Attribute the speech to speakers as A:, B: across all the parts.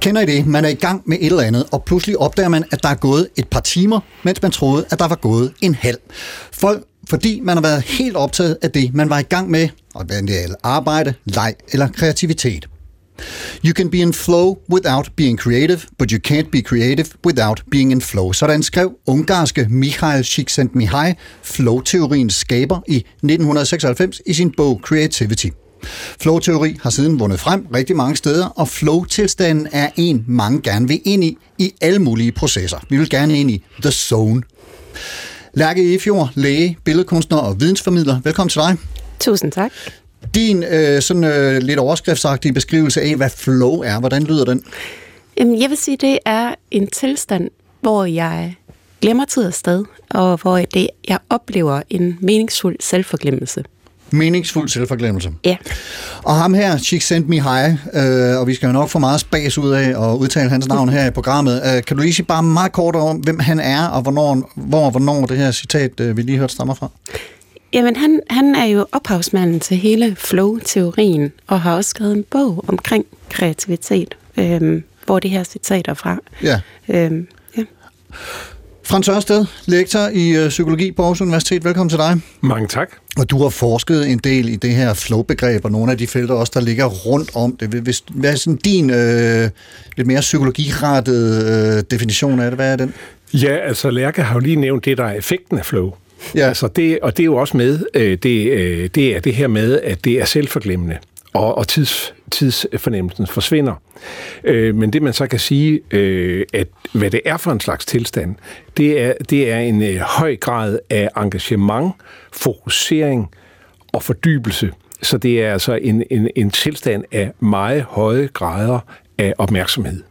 A: Kender I det? Man er i gang med et eller andet, og pludselig opdager man, at der er gået et par timer, mens man troede, at der var gået en halv. Folk, fordi man har været helt optaget af det, man var i gang med, og hvad det er arbejde, leg eller kreativitet. You can be in flow without being creative, but you can't be creative without being in flow. Sådan skrev ungarske Mikhail Csikszentmihalyi flow-teoriens skaber i 1996 i sin bog Creativity. Flow-teori har siden vundet frem rigtig mange steder, og flow-tilstanden er en, mange gerne vil ind i, i alle mulige processer. Vi vil gerne ind i the zone. Lærke Efjord, læge, billedkunstner og vidensformidler. Velkommen til dig.
B: Tusind tak.
A: Din øh, sådan øh, lidt overskriftsagtige beskrivelse af, hvad flow er, hvordan lyder den?
B: Jamen, jeg vil sige, det er en tilstand, hvor jeg glemmer tid og sted, og hvor det, jeg oplever en meningsfuld selvforglemmelse.
A: Meningsfuld selvforglemmelse.
B: Ja.
A: Og ham her, Csikszentmihalyi, øh, og vi skal jo nok få meget spas ud af at udtale hans navn her i programmet. Øh, kan du lige sige bare meget kort om, hvem han er, og hvornår, hvor og hvornår det her citat, øh, vi lige hørte, stammer fra?
B: Jamen, han, han er jo ophavsmanden til hele flow-teorien, og har også skrevet en bog omkring kreativitet, øhm, hvor det her citat er fra.
A: Ja.
B: Øhm, ja.
A: Frans Ørsted, lektor i øh, psykologi på Aarhus Universitet. Velkommen til dig.
C: Mange tak.
A: Og du har forsket en del i det her flow-begreb, og nogle af de felter også, der ligger rundt om det. Hvis, hvad er sådan din øh, lidt mere psykologirettede øh, definition af det? Hvad er den?
C: Ja, altså Lærke har jo lige nævnt det, der er effekten af flow.
A: Ja.
C: Altså det, og det er jo også med, øh, det, øh, det er det her med, at det er selvforglemmende, og, og tids, tidsfornemmelsen forsvinder. Øh, men det man så kan sige, øh, at hvad det er for en slags tilstand, det er, det er en øh, høj grad af engagement, fokusering og fordybelse. Så det er altså en, en, en tilstand af meget høje grader af opmærksomhed.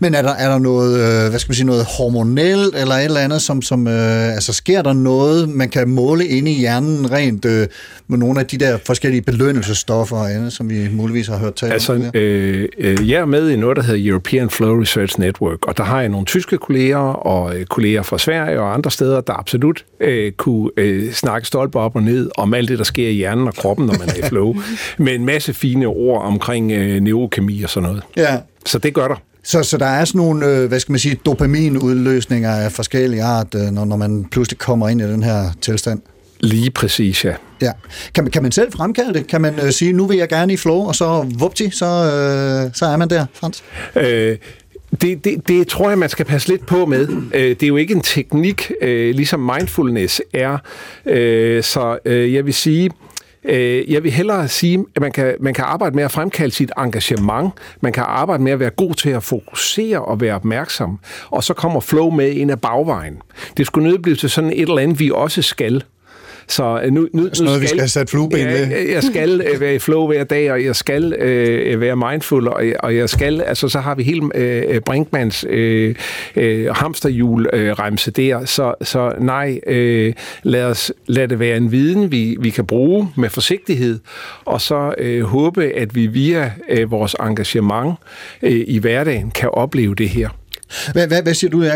A: Men er der, er der noget, øh, hvad skal man sige, noget hormonelt eller et eller andet, som, som øh, altså sker der noget, man kan måle inde i hjernen rent øh, med nogle af de der forskellige belønnelsesstoffer og andet, som vi muligvis har hørt tale
C: Altså,
A: om?
C: øh, øh, jeg er med i noget, der hedder European Flow Research Network, og der har jeg nogle tyske kolleger og øh, kolleger fra Sverige og andre steder, der absolut øh, kunne øh, snakke stolper op og ned om alt det, der sker i hjernen og kroppen, når man er i flow, med en masse fine ord omkring øh, neurokemi og sådan noget.
A: Ja,
C: Så det gør der.
A: Så, så der er sådan nogle, øh, hvad skal man sige, dopaminudløsninger af forskellige art, øh, når, når man pludselig kommer ind i den her tilstand.
C: Lige præcis, ja.
A: Ja. Kan, man, kan man selv fremkalde det? Kan man øh, sige, nu vil jeg gerne i flow, og så vupti, så, øh, så er man der, Frans?
C: Øh, det, det, det tror jeg, man skal passe lidt på med. Øh, Det er jo ikke en teknik, øh, ligesom mindfulness er. Øh, Så jeg vil sige, øh, jeg vil hellere sige, at man kan, man kan arbejde med at fremkalde sit engagement. Man kan arbejde med at være god til at fokusere og være opmærksom. Og så kommer flow med ind af bagvejen. Det skulle nødt blive til sådan et eller andet, vi også skal. Så øh, nu, nu,
A: Sådan noget, vi skal have sat flueben
C: ja,
A: ved.
C: jeg- jeg skal øh, være i flow hver dag, og jeg skal øh, være mindful, og jeg, og jeg skal, altså så har vi hele øh, Brinkmans øh, øh, hamsterhjul øh, remse der, så, så nej, øh, lad, os, lad det være en viden, vi, vi kan bruge med forsigtighed, og så øh, håbe, at vi via øh, vores engagement øh, i hverdagen kan opleve det her.
A: Hvad, hvad, hvad siger du? Ja,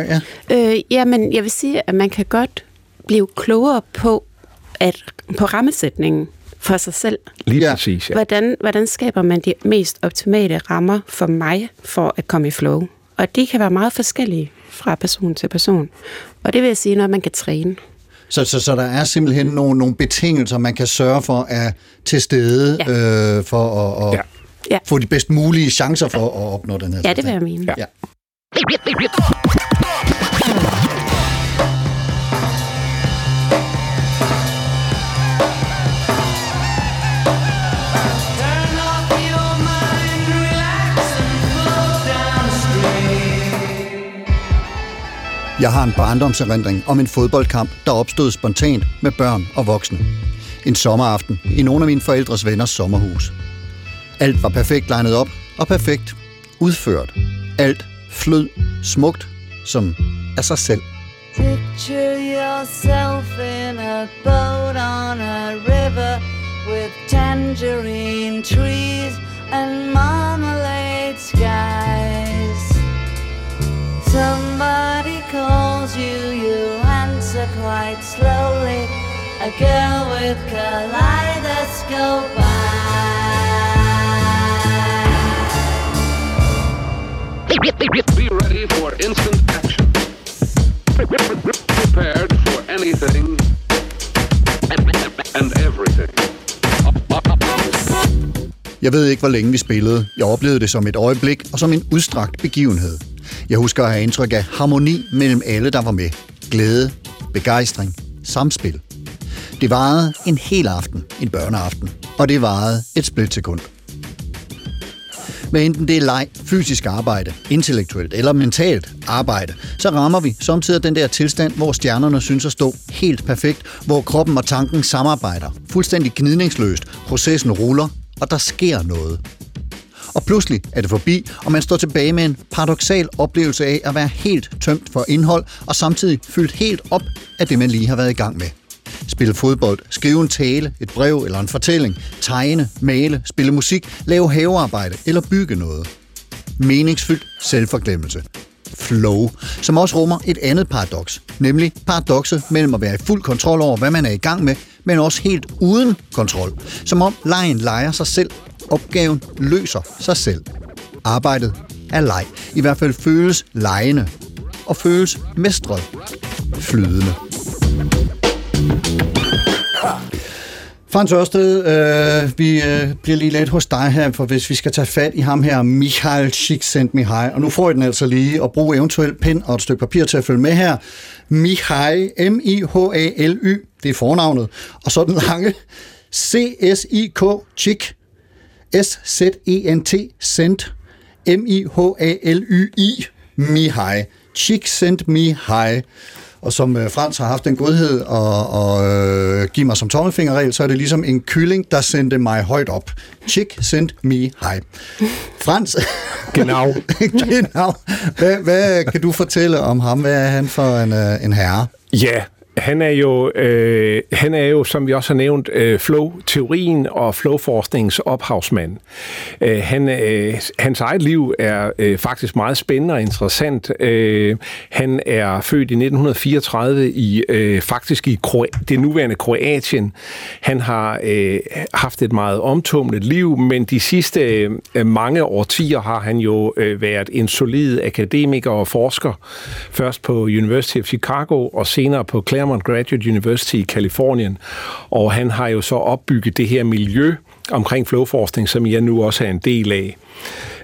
A: ja.
B: Øh, jamen, jeg vil sige, at man kan godt blive klogere på, at på rammesætningen for sig selv.
C: Lige
A: Ja.
C: præcis, ja.
B: Hvordan, hvordan skaber man de mest optimale rammer for mig for at komme i flow? Og de kan være meget forskellige fra person til person. Og det vil jeg sige, når man kan træne.
A: Så, så, så der er simpelthen nogle, nogle betingelser, man kan sørge for at til stede ja. øh, for at, at
C: Ja.
B: Ja.
A: få de bedst mulige chancer for at opnå den her
B: Ja, det vil jeg mene.
C: Ja.
A: Ja. Jeg har en barndomserindring om en fodboldkamp, der opstod spontant med børn og voksne. En sommeraften i nogle af mine forældres venners sommerhus. Alt var perfekt legnet op og perfekt udført. Alt flød smukt som af sig selv.
D: Picture yourself in a boat on a river with tangerine trees and marmalade skies. Somebody calls you, you answer quite slowly. A girl with kaleidoscope eyes.
E: Be ready for instant action. Prepared for anything and everything.
A: Jeg ved ikke, hvor længe vi spillede. Jeg oplevede det som et øjeblik og som en udstrakt begivenhed. Jeg husker at have indtryk af harmoni mellem alle, der var med. Glæde, begejstring, samspil. Det varede en hel aften, en børneaften, og det varede et splitsekund. Hvad enten det er leg, fysisk arbejde, intellektuelt eller mentalt arbejde, så rammer vi samtidig den der tilstand, hvor stjernerne synes at stå helt perfekt, hvor kroppen og tanken samarbejder, fuldstændig gnidningsløst, processen ruller, og der sker noget. Og pludselig er det forbi, og man står tilbage med en paradoxal oplevelse af at være helt tømt for indhold, og samtidig fyldt helt op af det, man lige har været i gang med. Spille fodbold, skrive en tale, et brev eller en fortælling, tegne, male, spille musik, lave havearbejde eller bygge noget. Meningsfyldt selvforglemmelse. Flow, som også rummer et andet paradoks, nemlig paradokset mellem at være i fuld kontrol over, hvad man er i gang med, men også helt uden kontrol. Som om lejen leger sig selv, opgaven løser sig selv. Arbejdet er leg. I hvert fald føles lejende og føles mestret flydende. Frans Ørsted, øh, vi øh, bliver lige lidt hos dig her, for hvis vi skal tage fat i ham her, Michael Csikszentmihalyi, og nu får I den altså lige at bruge eventuelt pen og et stykke papir til at følge med her. Mihai, M-I-H-A-L-Y, det er fornavnet, og så den lange C-S-I-K, Chik, S-Z-E-N-T, Sent, M-I-H-A-L-Y-I, Mihai, Csikszentmihalyi. Og som øh, Frans har haft den godhed at, at øh, give mig som tommelfingerregel, så er det ligesom en kylling, der sendte mig højt op. Chick sent me high. Frans.
C: Genau.
A: genau. Hvad, hvad kan du fortælle om ham? Hvad er han for en, øh, en herre?
C: Ja, han er jo, øh, han er jo som vi også har nævnt, øh, flow-teorien og flow-forskningens ophavsmand. Øh, han, øh, hans eget liv er øh, faktisk meget spændende og interessant. Øh, han er født i 1934 i øh, faktisk i Kro- det nuværende Kroatien. Han har øh, haft et meget omtumlet liv, men de sidste øh, mange årtier har han jo øh, været en solid akademiker og forsker. Først på University of Chicago og senere på Claremont Graduate University i Kalifornien. Og han har jo så opbygget det her miljø omkring flowforskning, som jeg nu også er en del af.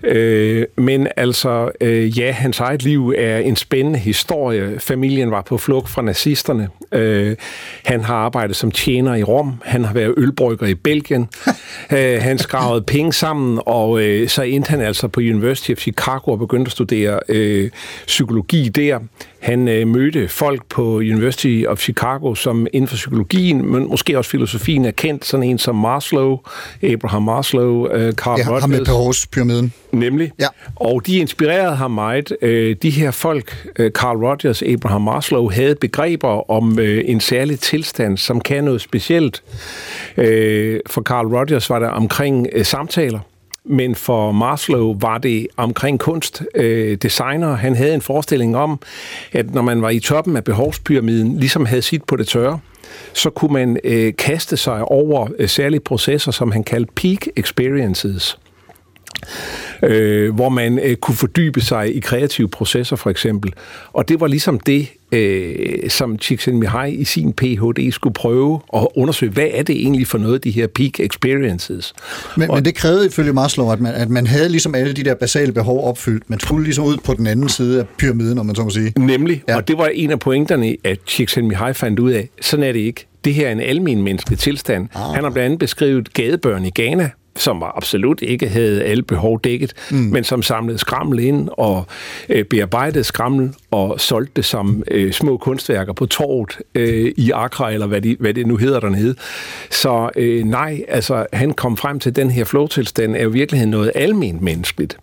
C: Øh, men altså, øh, ja, hans eget liv er en spændende historie. Familien var på flugt fra nazisterne. Øh, han har arbejdet som tjener i Rom. Han har været ølbrygger i Belgien. øh, han skravede penge sammen, og øh, så endte han altså på University of Chicago og begyndte at studere øh, psykologi der. Han øh, mødte folk på University of Chicago, som inden for psykologien, men måske også filosofien, er kendt. Sådan en som Maslow, Abraham Maslow, øh, Carl
A: Ja,
C: Rogers.
A: ham med Perros-pyramiden.
C: Nemlig.
A: Ja.
C: Og de inspirerede ham meget. Øh, De her folk, øh, Carl Rogers, Abraham Maslow, havde begreber om øh, en særlig tilstand, som kan noget specielt. For Carl Rogers var det omkring samtaler. Men for Maslow var det omkring kunst. Øh, designer, han havde en forestilling om, at når man var i toppen af behovspyramiden, ligesom havde sit på det tørre, så kunne man øh, kaste sig over øh, særlige processer, som han kaldte peak experiences øh, hvor man øh, kunne fordybe sig i kreative processer for eksempel. Og det var ligesom det, øh, som Csikszentmihalyi i sin Ph.D. skulle prøve at undersøge, hvad er det egentlig for noget, de her peak experiences.
A: Men, men det krævede ifølge Maslow, at man, at man havde ligesom alle de der basale behov opfyldt. Man skulle ligesom ud på den anden side af pyramiden, om man så må sige.
C: Nemlig,
A: ja.
C: og det var en af pointerne, at Csikszentmihalyi fandt ud af, sådan er det ikke. Det her er en almen menneskelig tilstand. Ah. Han har blandt andet beskrevet gadebørn i Ghana, som absolut ikke havde alle behov dækket, mm. men som samlede skrammel ind og øh, bearbejdede skrammel og solgte det som øh, små kunstværker på torvet øh, i Accra, eller hvad, de, hvad det nu hedder dernede. Så øh, nej, altså han kom frem til, at den her flow-tilstand er jo i virkeligheden noget alment menneskeligt.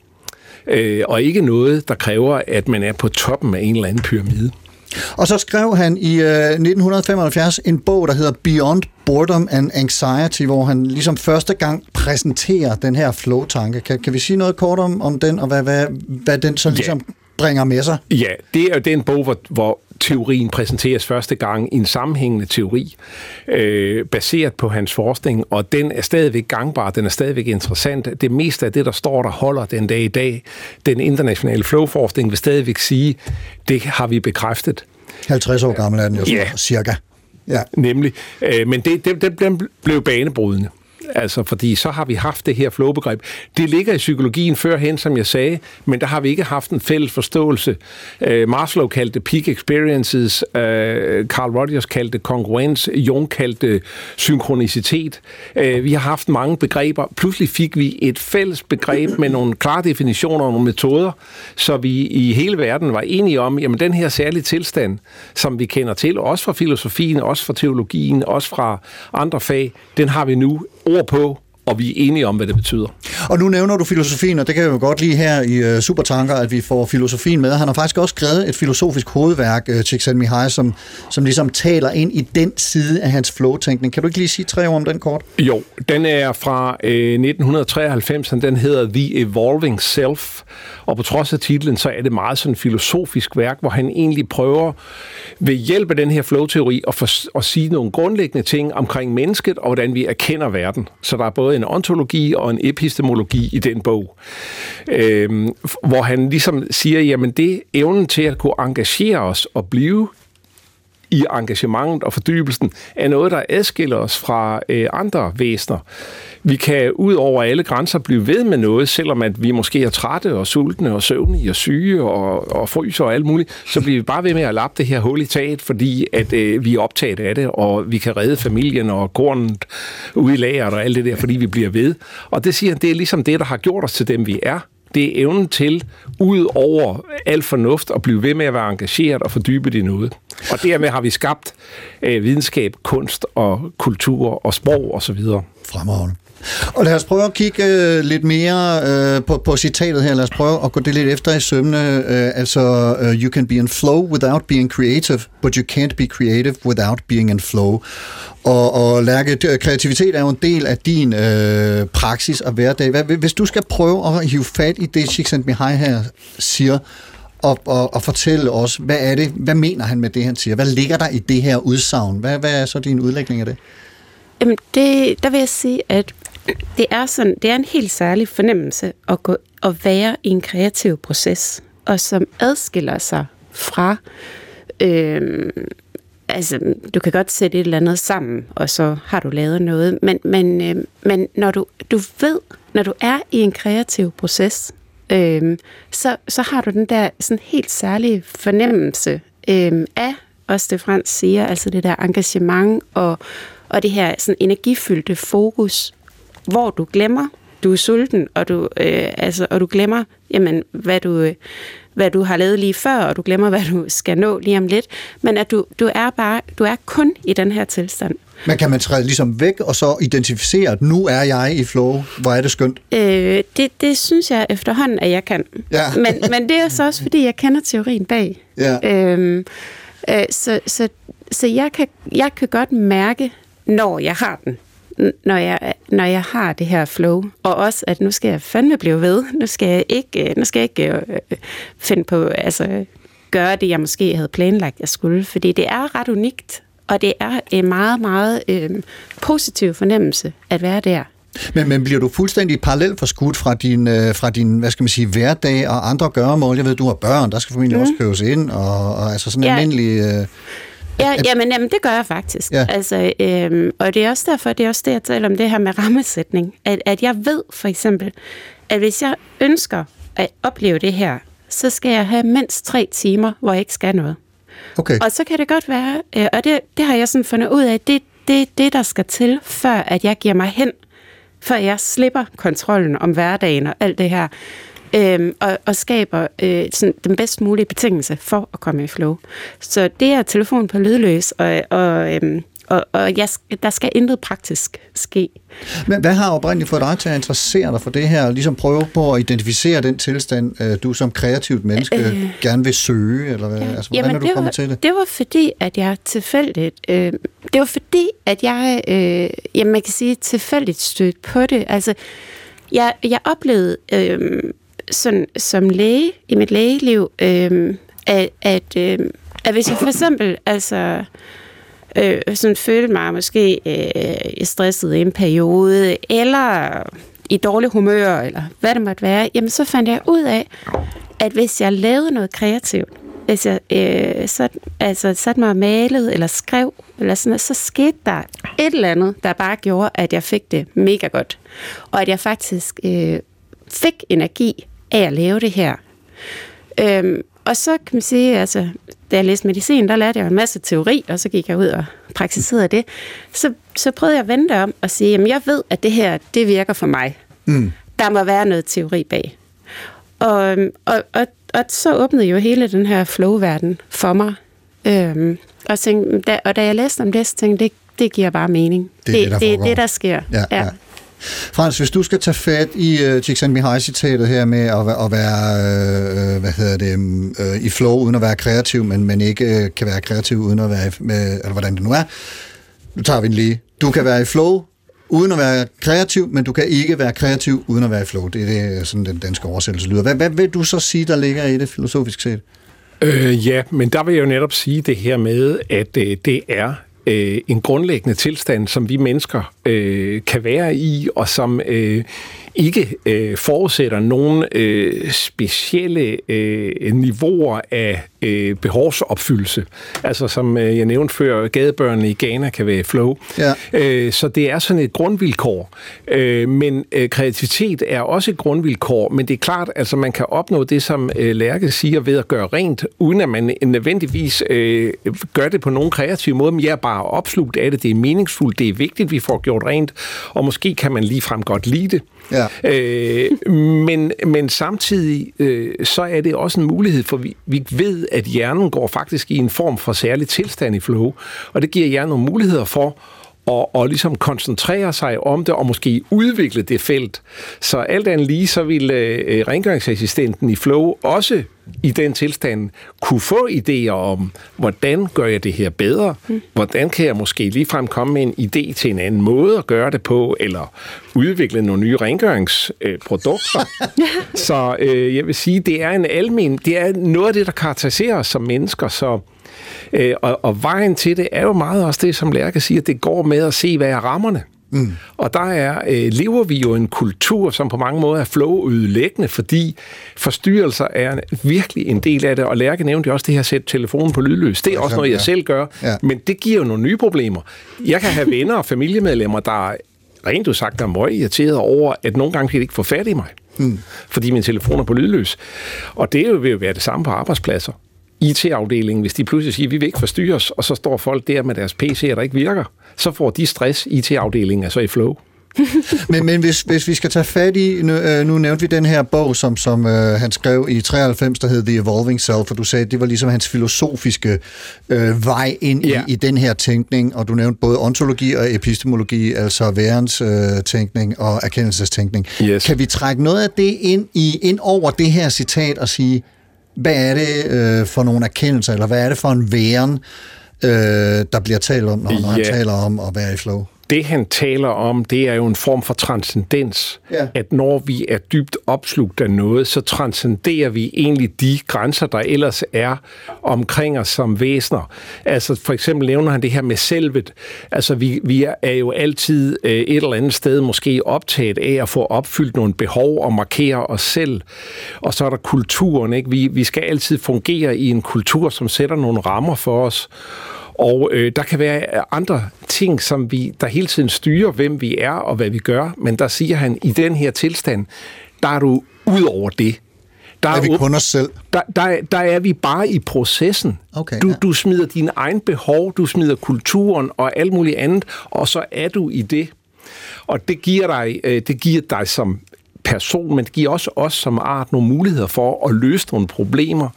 C: Øh, og ikke noget, der kræver, at man er på toppen af en eller anden pyramide.
A: Og så skrev han i øh, 1975 en bog, der hedder Beyond Boredom and Anxiety, hvor han ligesom første gang præsenterer den her flow-tanke. Kan, kan vi sige noget kort om, om den, og hvad, hvad, hvad den så ligesom bringer med sig?
C: Ja, det er jo den bog, hvor, hvor teorien præsenteres første gang i en sammenhængende teori, øh, baseret på hans forskning, og den er stadigvæk gangbar, den er stadigvæk interessant. Det meste af det, der står der, holder den dag i dag. Den internationale flowforskning vil stadigvæk sige, det har vi bekræftet.
A: 50 år gammel er den jo
C: Ja.
A: cirka. Ja.
C: Nemlig. Øh, men det, det, det, den blev banebrydende. Altså, fordi så har vi haft det her flowbegreb. Det ligger i psykologien førhen, som jeg sagde, men der har vi ikke haft en fælles forståelse. Øh, Maslow kaldte peak experiences, øh, Carl Rogers kaldte congruence, kongruens, Jung kaldte synkronicitet. Øh, vi har haft mange begreber. Pludselig fik vi et fælles begreb med nogle klare definitioner og nogle metoder, så vi i hele verden var enige om, jamen den her særlige tilstand, som vi kender til, også fra filosofien, også fra teologien, også fra andre fag, den har vi nu ord på, og vi er enige om, hvad det betyder.
A: Og nu nævner du filosofien, og det kan jeg jo godt lide her i uh, Supertanker, at vi får filosofien med. Han har faktisk også skrevet et filosofisk hovedværk, uh, Csikszentmihalyi, som, som ligesom taler ind i den side af hans flow-tænkning. Kan du ikke lige sige tre ord om den kort?
C: Jo, den er fra øh, 1993, og den hedder The Evolving Self, og på trods af titlen, så er det meget sådan et filosofisk værk, hvor han egentlig prøver ved hjælp af den her flow-teori at, for, at sige nogle grundlæggende ting omkring mennesket, og hvordan vi erkender verden. Så der er både en ontologi og en epistemologi i den bog, øh, hvor han ligesom siger, jamen det evnen til at kunne engagere os og blive i engagementet og fordybelsen er noget, der adskiller os fra øh, andre væsener. Vi kan ud over alle grænser blive ved med noget, selvom at vi måske er trætte og sultne og søvnige og syge og, og fryser og alt muligt, så bliver vi bare ved med at lappe det her hul i taget, fordi at øh, vi er optaget af det, og vi kan redde familien og kornet ude i lageret og alt det der, fordi vi bliver ved. Og det siger han, det er ligesom det, der har gjort os til dem, vi er det er evnen til, ud over al fornuft, at blive ved med at være engageret og fordybet i noget. Og dermed har vi skabt øh, videnskab, kunst og kultur og sprog osv.
A: Fremragende. Og lad os prøve at kigge øh, lidt mere øh, på, på citatet her. Lad os prøve at gå det lidt efter i sømne. Øh, altså, øh, you can be in flow without being creative, but you can't be creative without being in flow. Og, og Lærke, kreativitet er jo en del af din øh, praksis og hverdag. Hvad, hvis du skal prøve at hive fat i det, Csikszentmihalyi her siger, og, og, og fortælle os, hvad er det, hvad mener han med det, han siger? Hvad ligger der i det her udsagn? Hvad, hvad er så din udlægning af det?
B: Jamen, det, der vil jeg sige, at det er, sådan, det er en helt særlig fornemmelse at, gå, at være i en kreativ proces, og som adskiller sig fra... Øh, altså, du kan godt sætte et eller andet sammen, og så har du lavet noget, men, men, øh, men når du, du ved, når du er i en kreativ proces, øh, så, så har du den der sådan helt særlige fornemmelse øh, af, også det Frans siger, altså det der engagement og, og det her sådan energifyldte fokus, hvor du glemmer, du er sulten, og du, øh, altså, og du glemmer, jamen, hvad du, øh, hvad du har lavet lige før, og du glemmer, hvad du skal nå lige om lidt. Men at du, du er bare, du er kun i den her tilstand.
A: Men kan man træde ligesom væk og så identificere, at nu er jeg i flow? Hvor er det skønt?
B: Øh, det, det synes jeg efterhånden, at jeg kan.
A: Ja.
B: Men, men det er så også, fordi jeg kender teorien bag.
A: Ja.
B: Øhm, øh, så så, så jeg, kan, jeg kan godt mærke, når jeg har den. Når jeg, når jeg har det her flow. Og også, at nu skal jeg fandme blive ved. Nu skal jeg ikke, øh, nu skal jeg ikke øh, øh, finde på, altså gøre det, jeg måske havde planlagt, jeg skulle. Fordi det er ret unikt. Og det er en meget, meget øh, positiv fornemmelse at være der.
A: Men, men bliver du fuldstændig parallelt forskudt fra din, øh, fra din, hvad skal man sige, hverdag og andre gøremål? Jeg ved, du har børn, der skal formentlig mm. også køres ind, og, og altså sådan en
B: Ja.
A: almindelig... Øh,
B: Ja, jamen, jamen, det gør jeg faktisk.
A: Ja.
B: Altså, øhm, og det er også derfor, det er også det, jeg taler om det her med rammesætning. At, at jeg ved for eksempel, at hvis jeg ønsker at opleve det her, så skal jeg have mindst tre timer, hvor jeg ikke skal noget.
A: okay.
B: Og så kan det godt være, øh, og det, det har jeg sådan fundet ud af, det er det, det, der skal til, før at jeg giver mig hen, før jeg slipper kontrollen om hverdagen og alt det her, øhm, og, og skaber øh, sådan, den bedst mulige betingelse for at komme i flow. Så det er telefon på lydløs og, og, øhm, og, og jeg, der skal intet praktisk ske.
A: Men hvad har oprindeligt fået dig til at interessere dig for det her, og ligesom prøve på at identificere den tilstand, øh, du som kreativt menneske øh, gerne vil søge, eller hvad? Altså, hvordan er du kommet
B: var,
A: til det?
B: Det var fordi, at jeg tilfældigt... Øh, det var fordi, at jeg, øh, jamen man kan sige, tilfældigt stødt på det. Altså, jeg, jeg oplevede øh, sådan, som læge i mit lægeliv, øh, at, at, øh, at hvis jeg for eksempel, altså øh, sådan følte mig måske øh, stresset i en periode, eller i dårlig humør, eller hvad det måtte være, jamen så fandt jeg ud af, at hvis jeg lavede noget kreativt, hvis jeg øh, så, altså, satte mig og malede, eller skrev, eller sådan noget, så skete der et eller andet, der bare gjorde, at jeg fik det mega godt. Og at jeg faktisk øh, fik energi af at lave det her. Øhm, og så kan man sige, altså, da jeg læste medicin, der lærte jeg en masse teori, og så gik jeg ud og praktiserede det. Så, så prøvede jeg at vente om og sige, jamen jeg ved, at det her, det virker for mig. Mm. Der må være noget teori bag. Og, og, og, og så åbnede jo hele den her flow-verden for mig. Øhm, og, tænkte, da, og da jeg læste om det, så tænkte jeg, det, det giver bare mening.
A: Det er det, der
B: det, det, der sker.
A: Ja, ja. Frans, hvis du skal tage fat i øh, uh, Csikszentmihalyi-citatet her med at, at være, uh, hvad hedder det, uh, i flow uden at være kreativ, men, men ikke uh, kan være kreativ uden at være, med, eller hvordan det nu er. Nu tager vi den lige. Du kan være i flow uden at være kreativ, men du kan ikke være kreativ uden at være i flow. Det er det, sådan den danske oversættelse lyder. Hvad, hvad vil du så sige, der ligger i det filosofisk set?
C: Øh, ja, men der vil jeg jo netop sige det her med, at øh, det er øh, en grundlæggende tilstand, som vi mennesker øh, kan være i, og som øh, ikke øh, forudsætter nogen øh, specielle øh, niveauer af øh, behovsopfyldelse. Altså som øh, jeg nævnte før, gadebørnene i Ghana kan være flow.
A: Ja.
C: Øh, så det er sådan et grundvilkår. Øh, men øh, kreativitet er også et grundvilkår, men det er klart, altså man kan opnå det, som øh, Lærke siger, ved at gøre rent, uden at man nødvendigvis øh, gør det på nogen kreativ måde, men jeg er bare opslugt af det. Det er meningsfuldt, det er vigtigt, vi får gjort rent, og måske kan man ligefrem godt lide det.
A: Ja.
C: Øh, men, men samtidig øh, så er det også en mulighed, for vi, vi ved, at hjernen går faktisk i en form for særlig tilstand i flow, og det giver hjernen nogle muligheder for og, og ligesom koncentrere sig om det, og måske udvikle det felt. Så alt andet lige, så vil øh, rengøringsassistenten i Flow også i den tilstand kunne få idéer om, hvordan gør jeg det her bedre? Hvordan kan jeg måske ligefrem komme med en idé til en anden måde at gøre det på, eller udvikle nogle nye rengøringsprodukter? så øh, jeg vil sige, det er en almen, det er noget af det, der karakteriserer os som mennesker, så Øh, og, og vejen til det er jo meget også det, som Lærke siger, det går med at se, hvad er rammerne. Mm. Og der er, øh, lever vi jo en kultur, som på mange måder er flow-ødelæggende, fordi forstyrrelser er virkelig en del af det. Og Lærke nævnte jo også det her at sætte telefonen på lydløs. Det er også noget, jeg selv gør.
A: Ja.
C: Men det giver jo nogle nye problemer. Jeg kan have venner og familiemedlemmer, der er rent ud sagt er meget irriteret over, at nogle gange kan de ikke få fat i mig. Hmm. Fordi min telefon er på lydløs. Og det vil jo være det samme på arbejdspladser. IT-afdelingen, hvis de pludselig siger, at vi vil ikke forstyrres, og så står folk der med deres PC'er, der ikke virker, så får de stress. IT-afdelingen er så i flow.
A: Men, men hvis, hvis vi skal tage fat i, nu, øh, nu nævnte vi den her bog, som, som øh, han skrev i 93, der hed The Evolving Self, og du sagde, at det var ligesom hans filosofiske øh, vej ind
C: Ja.
A: i, i den her tænkning, og du nævnte både ontologi og epistemologi, altså værens øh, tænkning og erkendelsestænkning.
C: Yes.
A: Kan vi trække noget af det ind, i, ind over det her citat og sige, hvad er det øh, for nogle erkendelser, eller hvad er det for en væren, øh, der bliver talt om, når, han
C: Ja.
A: taler om at være i flow?
C: Det, han taler om, det er jo en form for transcendens.
A: Ja.
C: At når vi er dybt opslugt af noget, så transcenderer vi egentlig de grænser, der ellers er omkring os som væsener. Altså for eksempel nævner han det her med selvet. Altså vi, vi er jo altid øh, et eller andet sted måske optaget af at få opfyldt nogle behov og markere os selv. Og så er der kulturen. Ikke? Vi, vi skal altid fungere i en kultur, som sætter nogle rammer for os. Og øh, der kan være andre ting, som vi, der hele tiden styrer, hvem vi er og hvad vi gør. Men der siger han, i den her tilstand, der er du ud over det. Der
A: Er vi
C: åb-
A: kun os selv?
C: der, der, der er vi bare i processen.
A: Okay,
C: du,
A: ja.
C: du smider dine egen behov, du smider kulturen og alt muligt andet, og så er du i det. Og det giver dig, øh, det giver dig som person, men det giver også os som art nogle muligheder for at løse nogle problemer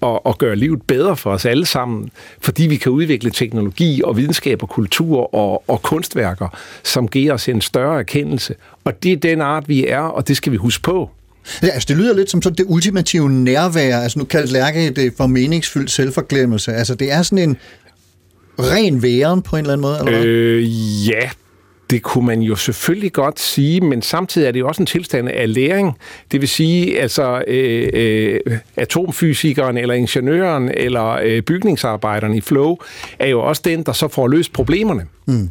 C: og, og gøre livet bedre for os alle sammen, fordi vi kan udvikle teknologi og videnskab og kultur og, og kunstværker, som giver os en større erkendelse. Og det er den art, vi er, og det skal vi huske på.
A: Ja, altså det lyder lidt som sådan det ultimative nærvær, altså nu kaldt Lærke det for meningsfyldt selvforglemmelse. Altså det er sådan en ren væren på en eller anden måde, eller hvad?
C: Øh, ja, det kunne man jo selvfølgelig godt sige, men samtidig er det jo også en tilstand af læring. Det vil sige, altså øh, øh, atomfysikeren eller ingeniøren eller øh, bygningsarbejderen i Flow er jo også den, der så får løst problemerne. Mm.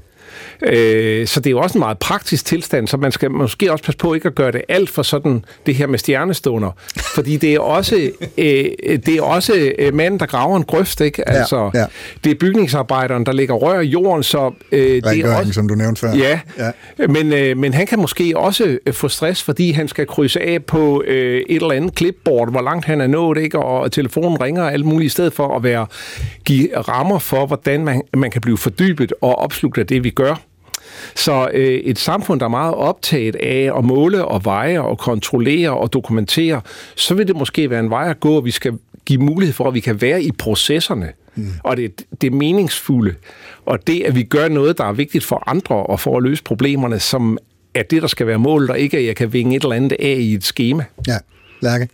C: Øh, så det er jo også en meget praktisk tilstand, så man skal måske også passe på ikke at gøre det alt for sådan det her med stjernestunder. Fordi det er også, øh, det er også øh, manden, der graver en grøft, ikke? Altså,
A: ja.
C: Det er bygningsarbejderen, der lægger rør i jorden, så øh, det er også...
A: som du nævnte før.
C: Ja,
A: Ja.
C: ja. Men, øh, men han kan måske også øh, få stress, fordi han skal krydse af på øh, et eller andet clipboard, hvor langt han er nået, ikke? og telefonen ringer og alt muligt, i stedet for at være give rammer for, hvordan man, man kan blive fordybet og opslugt af det, vi gør. Så øh, et samfund, der er meget optaget af at måle og veje og kontrollere og dokumentere, så vil det måske være en vej at gå, og vi skal give mulighed for, at vi kan være i processerne. Mm. Og det, det er meningsfulde. Og det, at vi gør noget, der er vigtigt for andre og for at løse problemerne, som er det, der skal være målet, og ikke at jeg kan vinge et eller andet af i et schema.
A: Ja, Lærke.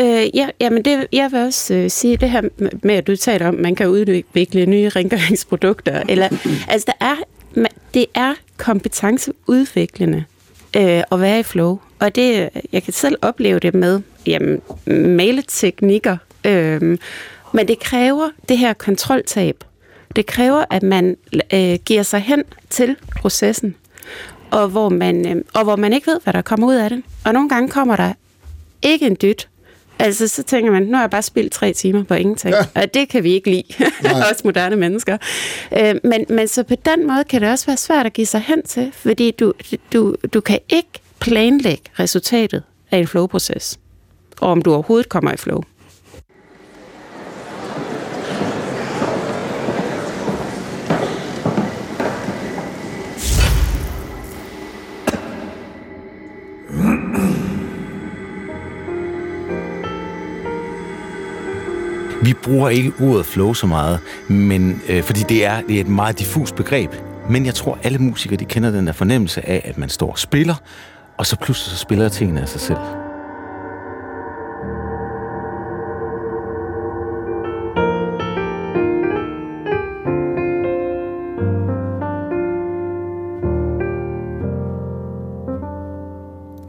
B: Øh, ja, jamen det, jeg vil også øh, sige det her med, at du taler om, at man kan udvikle nye rengøringsprodukter. Eller, altså, der er, ma- det er kompetenceudviklende øh, at være i flow. Og det, jeg kan selv opleve det med jamen, maleteknikker. Øh, men det kræver det her kontroltab. Det kræver, at man øh, giver sig hen til processen, og hvor, man, øh, og hvor man ikke ved, hvad der kommer ud af det. Og nogle gange kommer der ikke en dyt. Altså, så tænker man, nu har jeg bare spildt tre timer på ingenting. Ja. Og det kan vi ikke lide, os moderne mennesker. Øh, men, men så på den måde kan det også være svært at give sig hen til, fordi du, du, du kan ikke planlægge resultatet af en flow-proces, og om du overhovedet kommer i flow.
F: Vi bruger ikke ordet flow så meget, men, øh, fordi det er, det er et meget diffus begreb. Men jeg tror, alle musikere de kender den der fornemmelse af, at man står og spiller, og så pludselig så spiller tingene af sig selv.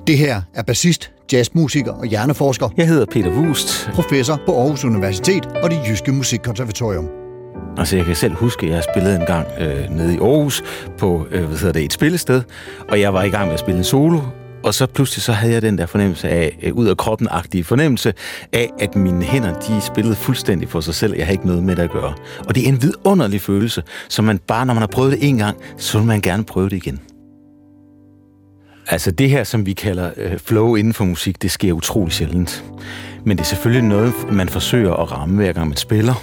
A: Det her er bassist, jazzmusiker og hjerneforsker,
F: Jeg hedder Peter Wust.
A: professor på Aarhus Universitet og det Jyske Musikkonservatorium.
F: Altså, jeg kan selv huske, at jeg spillede en gang øh, nede i Aarhus på øh, hvad hedder det, et spillested, og jeg var i gang med at spille en solo, og så pludselig så havde jeg den der fornemmelse af, øh, ud af kroppen-agtige fornemmelse af, at mine hænder, de spillede fuldstændig for sig selv. Jeg havde ikke noget med det at gøre. Og det er en vidunderlig følelse, som man bare, når man har prøvet det en gang, så vil man gerne prøve det igen. Altså det her, som vi kalder øh, flow inden for musik, det sker utrolig sjældent. Men det er selvfølgelig noget, man forsøger at ramme hver gang man spiller.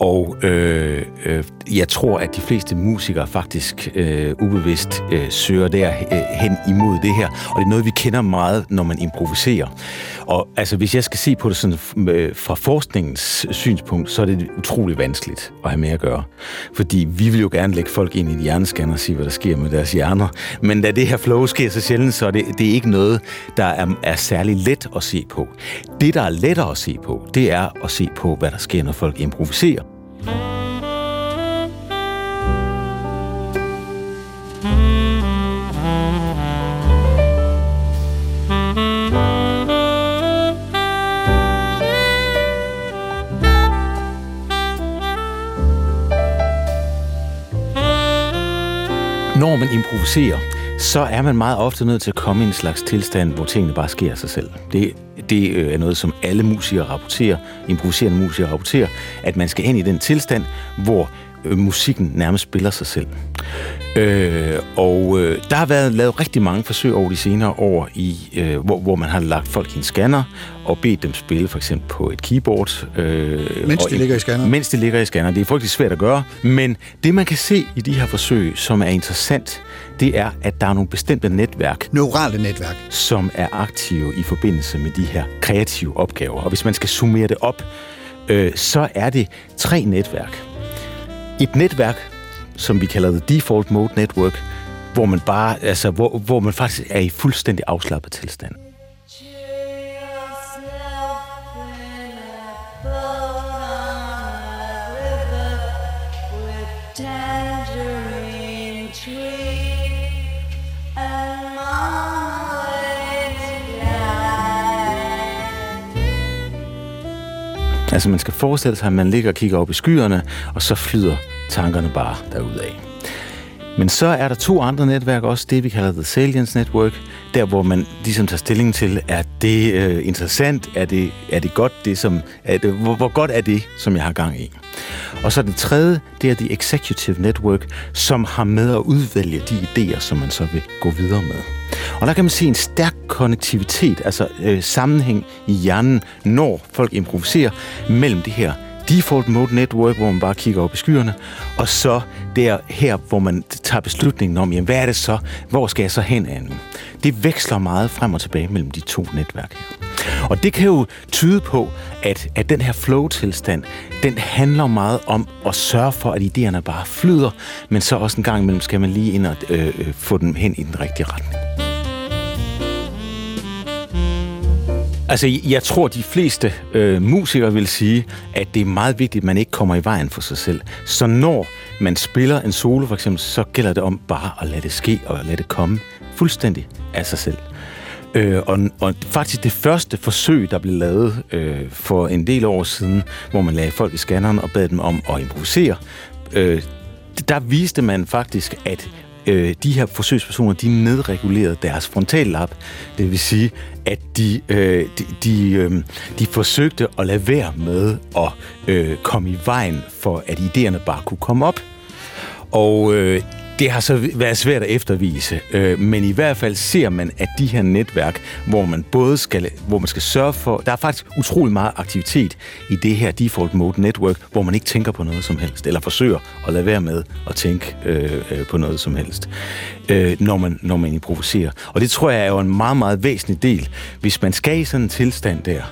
F: Og øh, øh, jeg tror, at de fleste musikere faktisk øh, ubevidst øh, søger der øh, hen imod det her. Og det er noget, vi kender meget, når man improviserer. Og altså, hvis jeg skal se på det sådan, øh, fra forskningens synspunkt, så er det utrolig vanskeligt at have med at gøre. Fordi vi vil jo gerne lægge folk ind i en hjerneskanner og sige, hvad der sker med deres hjerner. Men da det her flow sker så sjældent, så er det, det er ikke noget, der er, er særlig let at se på. Det, der er lettere at se på, det er at se på, hvad der sker, når folk improviserer. Når man improviserer, så er man meget ofte nødt til at komme i en slags tilstand, hvor tingene bare sker af sig selv. Det, det øh, er noget, som alle musikere rapporterer, improviserende musikere rapporterer, at man skal ind i den tilstand, hvor øh, musikken nærmest spiller sig selv. Øh, og øh, der har været lavet rigtig mange forsøg over de senere år, i, øh, hvor, hvor man har lagt folk i en scanner og bedt dem spille for eksempel på et keyboard. Øh,
A: Mens de ligger i scanneren?
F: Mens de ligger i scanner. Det er frygtelig svært at gøre. Men det, man kan se i de her forsøg, som er interessant, det er, at der er nogle bestemte netværk,
A: Neurale netværk.
F: som er aktive i forbindelse med de her kreative opgaver. Og hvis man skal summere det op, øh, så er det tre netværk. Et netværk, som vi kalder the default mode network, hvor man bare, altså, hvor, hvor man faktisk er i fuldstændig afslappet tilstand. Altså man skal forestille sig, at man ligger og kigger op i skyerne, og så flyder tankerne bare derudad. Men så er der to andre netværk også, det vi kalder The Salience Network, der hvor man ligesom tager stilling til, er det øh, interessant, er det, er det godt, det som, er det, hvor, hvor godt er det, som jeg har gang i. Og så den tredje, det er The Executive Network, som har med at udvælge de idéer, som man så vil gå videre med. Og der kan man se en stærk konnektivitet, altså øh, sammenhæng i hjernen, når folk improviserer mellem det her default mode network, hvor man bare kigger op i skyerne, og så der her, hvor man tager beslutningen om, jamen, hvad er det så, hvor skal jeg så hen af nu? Det veksler meget frem og tilbage mellem de to netværk her. Og det kan jo tyde på, at, at den her flow-tilstand, den handler meget om at sørge for, at idéerne bare flyder, men så også en gang imellem skal man lige ind og øh, øh, få dem hen i den rigtige retning. Altså, jeg tror, de fleste øh, musikere vil sige, at det er meget vigtigt, at man ikke kommer i vejen for sig selv. Så når man spiller en solo, for eksempel, så gælder det om bare at lade det ske og lade det komme fuldstændig af sig selv. Øh, og, og faktisk det første forsøg, der blev lavet øh, for en del år siden, hvor man lagde folk i scanneren og bad dem om at improvisere, øh, der viste man faktisk, at øh, de her forsøgspersoner, de nedregulerede deres frontallap. Det vil sige, at de, øh, de, de, øh, de forsøgte at lade være med at øh, komme i vejen for, at idéerne bare kunne komme op. Og øh, det har så været svært at eftervise, øh, men i hvert fald ser man, at de her netværk, hvor man både skal, hvor man skal sørge for, der er faktisk utrolig meget aktivitet i det her default mode network, hvor man ikke tænker på noget som helst, eller forsøger at lade være med at tænke øh, øh, på noget som helst, øh, når, man, når man improviserer. Og det tror jeg er jo en meget, meget væsentlig del. Hvis man skal i sådan en tilstand der,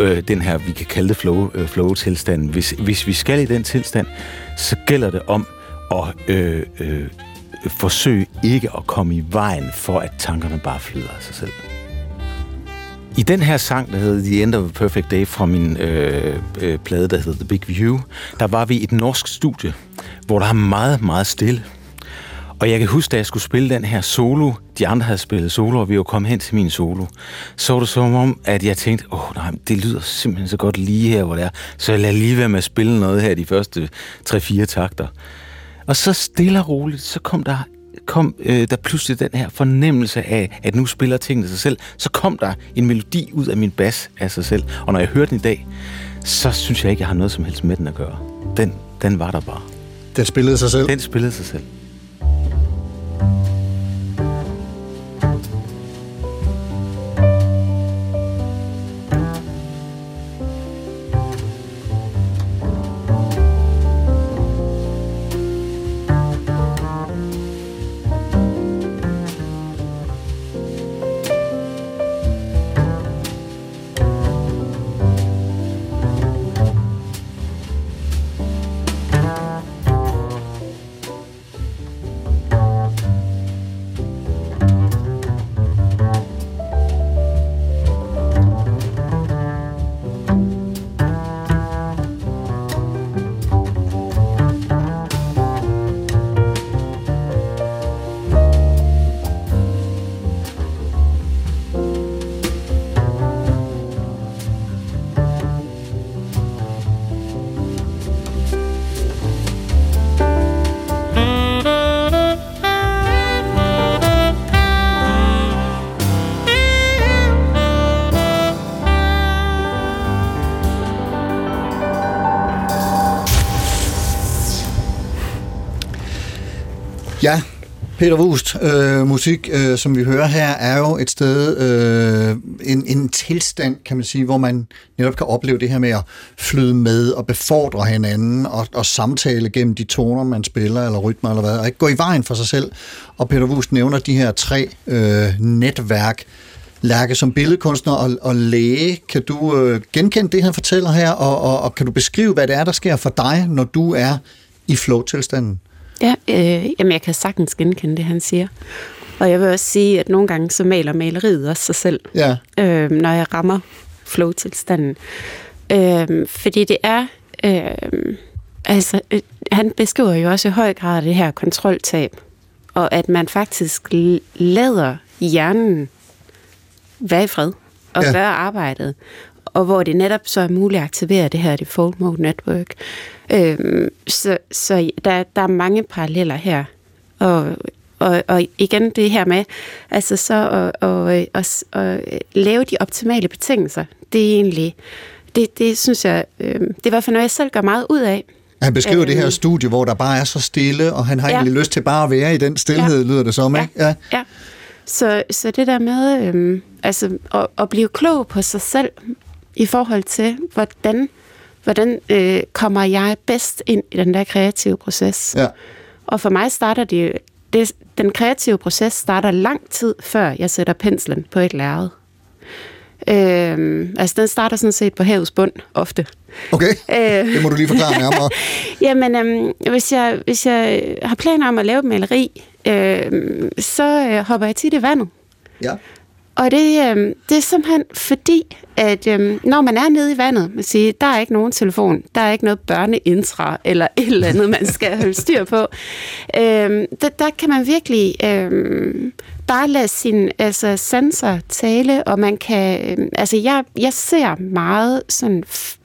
F: øh, den her, vi kan kalde det flow, øh, flow-tilstand, hvis, hvis vi skal i den tilstand, så gælder det om og øh, øh, forsøg ikke at komme i vejen for, at tankerne bare flyder af sig selv. I den her sang, der hedder The End of a Perfect Day fra min øh, øh, plade, der hedder The Big View, der var vi i et norsk studie, hvor der er meget, meget stille. Og jeg kan huske, da jeg skulle spille den her solo, de andre havde spillet solo, og vi var kommet hen til min solo, så var det som om, at jeg tænkte, åh oh, nej, det lyder simpelthen så godt lige her, hvor det er, så jeg lader lige være med at spille noget her de første 3-4 takter. Og så stille og roligt, så kom der kom øh, der pludselig den her fornemmelse af, at nu spiller tingene sig selv. Så kom der en melodi ud af min bas af sig selv. Og når jeg hørte den i dag, så synes jeg ikke, jeg har noget som helst med den at gøre. Den, den var der bare.
A: Den spillede sig selv.
F: Den spillede sig selv.
A: Ja, Peter Wust, øh, musik, øh, som vi hører her, er jo et sted, øh, en, en tilstand, kan man sige, hvor man netop kan opleve det her med at flyde med og befordre hinanden og, og samtale gennem de toner, man spiller, eller rytmer, eller hvad, og ikke gå i vejen for sig selv. Og Peter Wust nævner de her tre øh, netværk, Lærke, som billedkunstner og, og læge, kan du øh, genkende det, han fortæller her, og, og, og kan du beskrive, hvad det er, der sker for dig, når du er i flow-tilstanden?
B: Ja, øh, jamen jeg kan sagtens genkende det, han siger. Og jeg vil også sige, at nogle gange så maler maleriet også sig selv,
A: Ja.
B: øh, når jeg rammer flow-tilstanden. Øh, fordi det er... Øh, altså, øh, han beskriver jo også i høj grad det her kontroltab, og at man faktisk lader hjernen være i fred og
A: ja.
B: gøre arbejdet, og hvor det netop så er muligt at aktivere det her default mode network. Øhm, så så der, der er mange paralleller her. Og, og, og igen det her med, altså så at, at, at, at lave de optimale betingelser, det er egentlig, det, det synes jeg, øh, det er i hvert fald noget, jeg selv gør meget ud af.
A: Han beskriver øh, det her
B: Øhm.
A: studie, hvor der bare er så stille, og han har ja.
B: Ja.
A: egentlig lyst til bare at være i den stillhed, ja. lyder det som, ikke? Ja.
B: Ja. Så, så det der med øhm, altså, at, at blive klog på sig selv i forhold til, hvordan, hvordan øh, kommer jeg bedst ind i den der kreative proces.
A: ja.
B: Og for mig starter det, det, den kreative proces starter lang tid før jeg sætter penslen på et lærred. Øhm, altså den starter sådan set på havets bund ofte.
A: Okay,
B: Øh.
A: det må du lige forklare nærmere.
B: Jamen, øhm, hvis, jeg, hvis jeg har planer om at lave et maleri, øhm, så øh, hopper jeg tit i vandet.
A: Ja.
B: Og det, øh, det er simpelthen fordi, at øh, når man er nede i vandet, man siger, der er ikke nogen telefon, der er ikke noget børneintra eller et eller andet, man skal holde styr på. Øh, der, der kan man virkelig øh, bare lade sin altså, sanser tale, og man kan, Øh, altså jeg, jeg ser meget sådan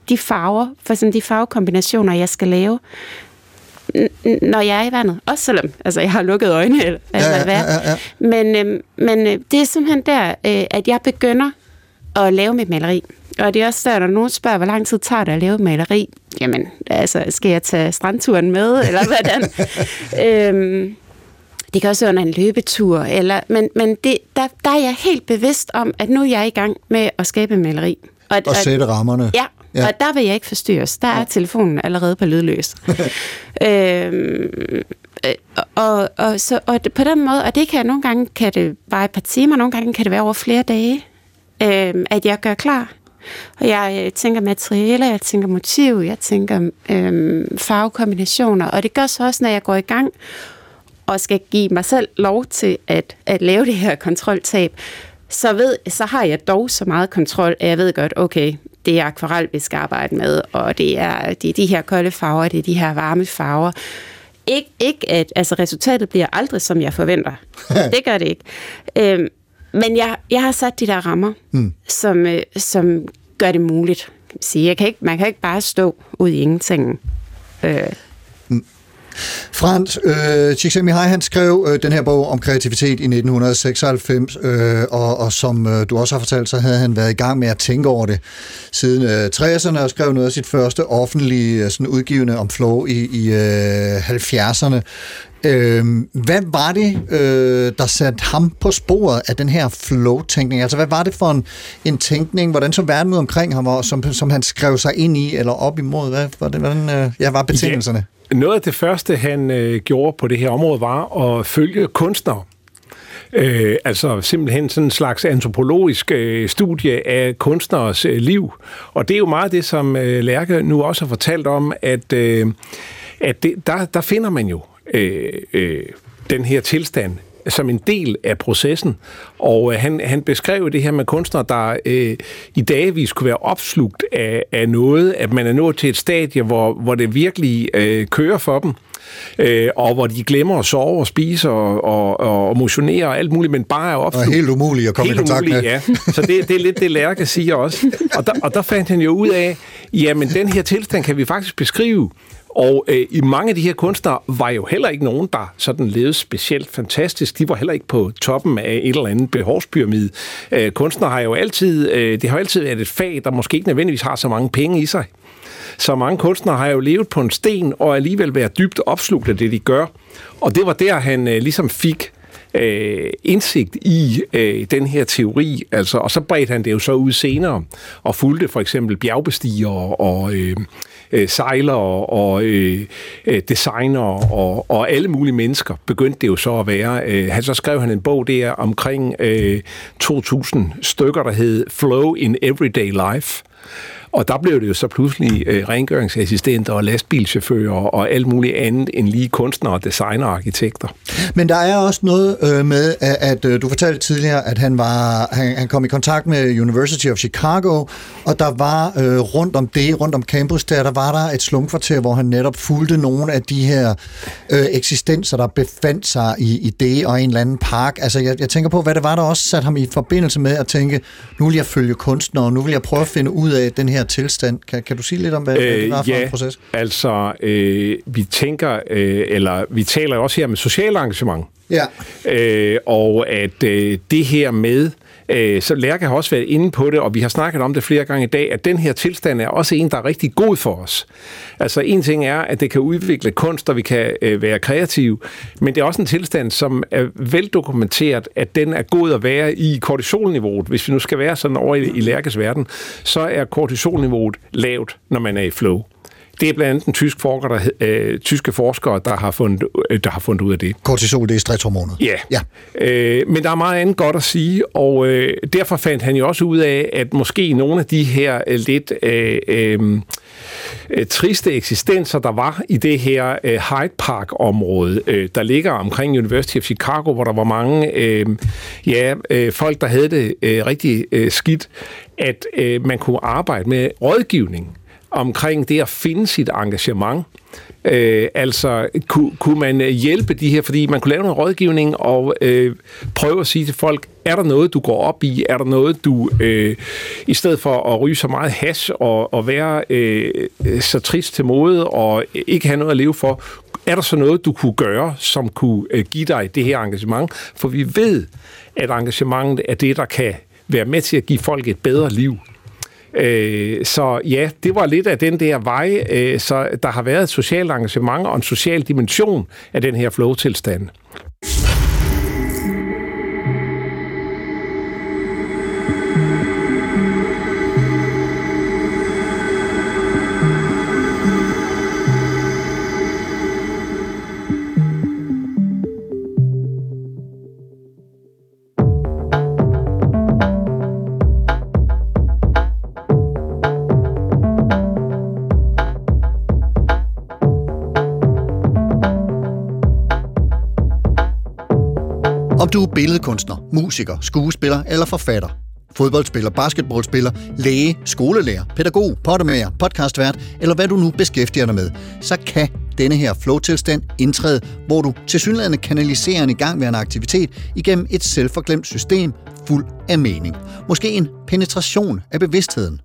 B: de farver, for sådan de farvekombinationer, jeg skal lave, når jeg er i vandet. Også selvom altså, jeg har lukket øjne, eller hvad
A: Ja,
B: ja,
A: ja,
B: det er.
A: ja, ja.
B: Men, øh, men øh, det er simpelthen der, øh, at jeg begynder at lave mit maleri. Og det er også der, når nogen spørger, hvor lang tid tager det at lave maleri? Jamen, altså, skal jeg tage strandturen med, eller hvordan? øhm, det kan også være under en løbetur, eller, men, men det, der, der er jeg helt bevidst om, at nu er jeg i gang med at skabe maleri. Og,
A: Og sætte rammerne.
B: Ja,
A: Ja.
B: og der vil jeg ikke forstyrres. Der er telefonen allerede på lydløs. øhm, øh, og, og, så, og på den måde, og det kan nogle gange kan det være et par timer, nogle gange kan det være over flere dage, øhm, at jeg gør klar. Og jeg øh, tænker materialer, jeg tænker motiv, jeg tænker øhm, farvekombinationer, og det gør så også, når jeg går i gang og skal give mig selv lov til at, at lave det her kontroltab, så, ved, så har jeg dog så meget kontrol, at jeg ved godt, okay, det er akvarel, vi skal arbejde med, og det er, det er de her kolde farver, det er de her varme farver. Ikke, ikke at, altså resultatet bliver aldrig, som jeg forventer. det gør det ikke. Øhm, men jeg, jeg har sat de der rammer, mm. som, øh, som gør det muligt. Sige. Jeg kan ikke, man kan ikke bare stå ud i ingenting. Øh,
A: Frans øh, Csikszentmihalyi, han skrev øh, den her bog om kreativitet i 1996, øh, og, og som øh, du også har fortalt, så havde han været i gang med at tænke over det siden øh, 60'erne, og skrev noget af sit første offentlige øh, sådan udgivende om flow i, i øh, 70'erne. Øh, hvad var det, øh, der satte ham på sporet af den her flow-tænkning? Altså, hvad var det for en, en tænkning? Hvordan så verden ud omkring ham, og som, som han skrev sig ind i, eller op imod? Hvad, hvordan, øh, ja, var betingelserne?
C: Noget af det første, han øh, gjorde på det her område, var at følge kunstnere. Øh, altså simpelthen sådan en slags antropologisk øh, studie af kunstneres øh, liv. Og det er jo meget det, som øh, Lærke nu også har fortalt om, at, øh, at det, der, der finder man jo øh, øh, den her tilstand som en del af processen. Og øh, han, han beskrev det her med kunstnere, der øh, i dagvis kunne være opslugt af, af noget, at man er nået til et stadie, hvor, hvor det virkelig øh, kører for dem, øh, og hvor de glemmer at sove og spise og, og, og motionere og alt muligt, men bare er opslugt.
A: Og helt umuligt at komme
C: Helt
A: i kontakt
C: umuligt,
A: med.
C: Ja. Så det, det er lidt det, Lærke siger også. Og der, og der fandt han jo ud af, jamen den her tilstand kan vi faktisk beskrive. Og øh, i mange af de her kunstnere var jo heller ikke nogen, der sådan levede specielt fantastisk. De var heller ikke på toppen af et eller andet behovspyramide. Øh, kunstnere har jo altid, øh, det har jo altid været et fag, der måske ikke nødvendigvis har så mange penge i sig. Så mange kunstnere har jo levet på en sten, og alligevel været dybt opslugt af det, de gør. Og det var der, han øh, ligesom fik øh, indsigt i øh, den her teori, altså, og så bredte han det jo så ud senere, og fulgte for eksempel bjergbestigere og øh, øh, sejlere og øh, øh, designer og, og alle mulige mennesker begyndte det jo så at være. Øh, han så skrev han en bog der omkring øh, 2000 stykker, der hed Flow in Everyday Life. Og der blev det jo så pludselig øh, rengøringsassistenter og lastbilchauffører og alt muligt andet end lige kunstnere, designer og arkitekter.
A: Men der er også noget øh, med, at, at øh, du fortalte tidligere, at han var han, han kom i kontakt med University of Chicago, og der var øh, rundt om det, rundt om campus der, der var der et slumkvarter, hvor han netop fulgte nogle af de her øh, eksistenser, der befandt sig i, i det og en eller anden park. Altså, jeg, jeg tænker på, hvad det var, der også satte ham i forbindelse med at tænke, nu vil jeg følge kunstnere, nu vil jeg prøve at finde ud af den her tilstand. Kan, kan du sige lidt om, hvad, øh, hvad det var for
C: ja,
A: en proces?
C: altså, øh, vi tænker, øh, eller vi taler også her med social engagement.
A: Ja.
C: Øh, og at øh, det her med, øh, så Lærke har også været inde på det, og vi har snakket om det flere gange i dag, at den her tilstand er også en, der er rigtig god for os. Altså en ting er, at det kan udvikle kunst, og vi kan øh, være kreative, men det er også en tilstand, som er veldokumenteret, at den er god at være i kortisolniveauet. Hvis vi nu skal være sådan over i, i Lærkes verden, så er kortisolniveauet lavt, når man er i flow. Det er blandt andet en tysk forsker, der, øh, tyske forskere, der har, fundet, øh, der har fundet ud af det.
A: Kortisol, det er stresshormonet.
C: Ja.
A: Ja.
C: Øh, men der er meget andet godt at sige, og øh, derfor fandt han jo også ud af, at måske nogle af de her øh, lidt øh, øh, øh, triste eksistenser, der var i det her øh, Hyde Park-område, øh, der ligger omkring University of Chicago, hvor der var mange øh, ja, øh, folk, der havde det øh, rigtig øh, skidt, at øh, man kunne arbejde med rådgivning omkring det at finde sit engagement. Øh, altså, kunne, kunne man øh, hjælpe de her, fordi man kunne lave en rådgivning og øh, prøve at sige til folk, er der noget, du går op i? Er der noget, du, øh, i stedet for at ryge så meget hash og, og være øh, øh, så trist til mode og ikke have noget at leve for, er der så noget, du kunne gøre, som kunne øh, give dig det her engagement? For vi ved, at engagementet er det, der kan være med til at give folk et bedre liv. Øh, så ja, det var lidt af den der vej, øh, så der har været et socialt engagement og en social dimension af den her flow-tilstand.
A: Om du er billedkunstner, musiker, skuespiller eller forfatter, fodboldspiller, basketballspiller, læge, skolelærer, pædagog, pottemager, podcastvært eller hvad du nu beskæftiger dig med, så kan denne her flow-tilstand indtræde, hvor du tilsyneladende kanaliserer en igangværende aktivitet igennem et selvforglemt system fuld af mening. Måske en penetration af bevidstheden.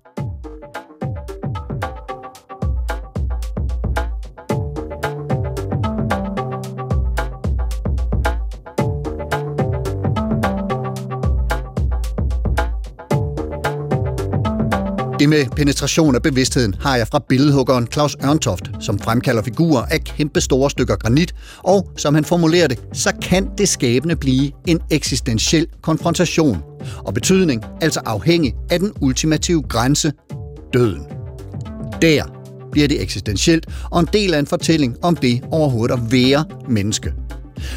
A: Det med penetration af bevidstheden har jeg fra billedhuggeren Claus Ørntoft, som fremkalder figurer af kæmpe store stykker granit, og som han formulerer det, så kan det skabende blive en eksistentiel konfrontation, og betydning altså afhængig af den ultimative grænse, døden. Der bliver det eksistentielt og en del af en fortælling om det overhovedet at være menneske.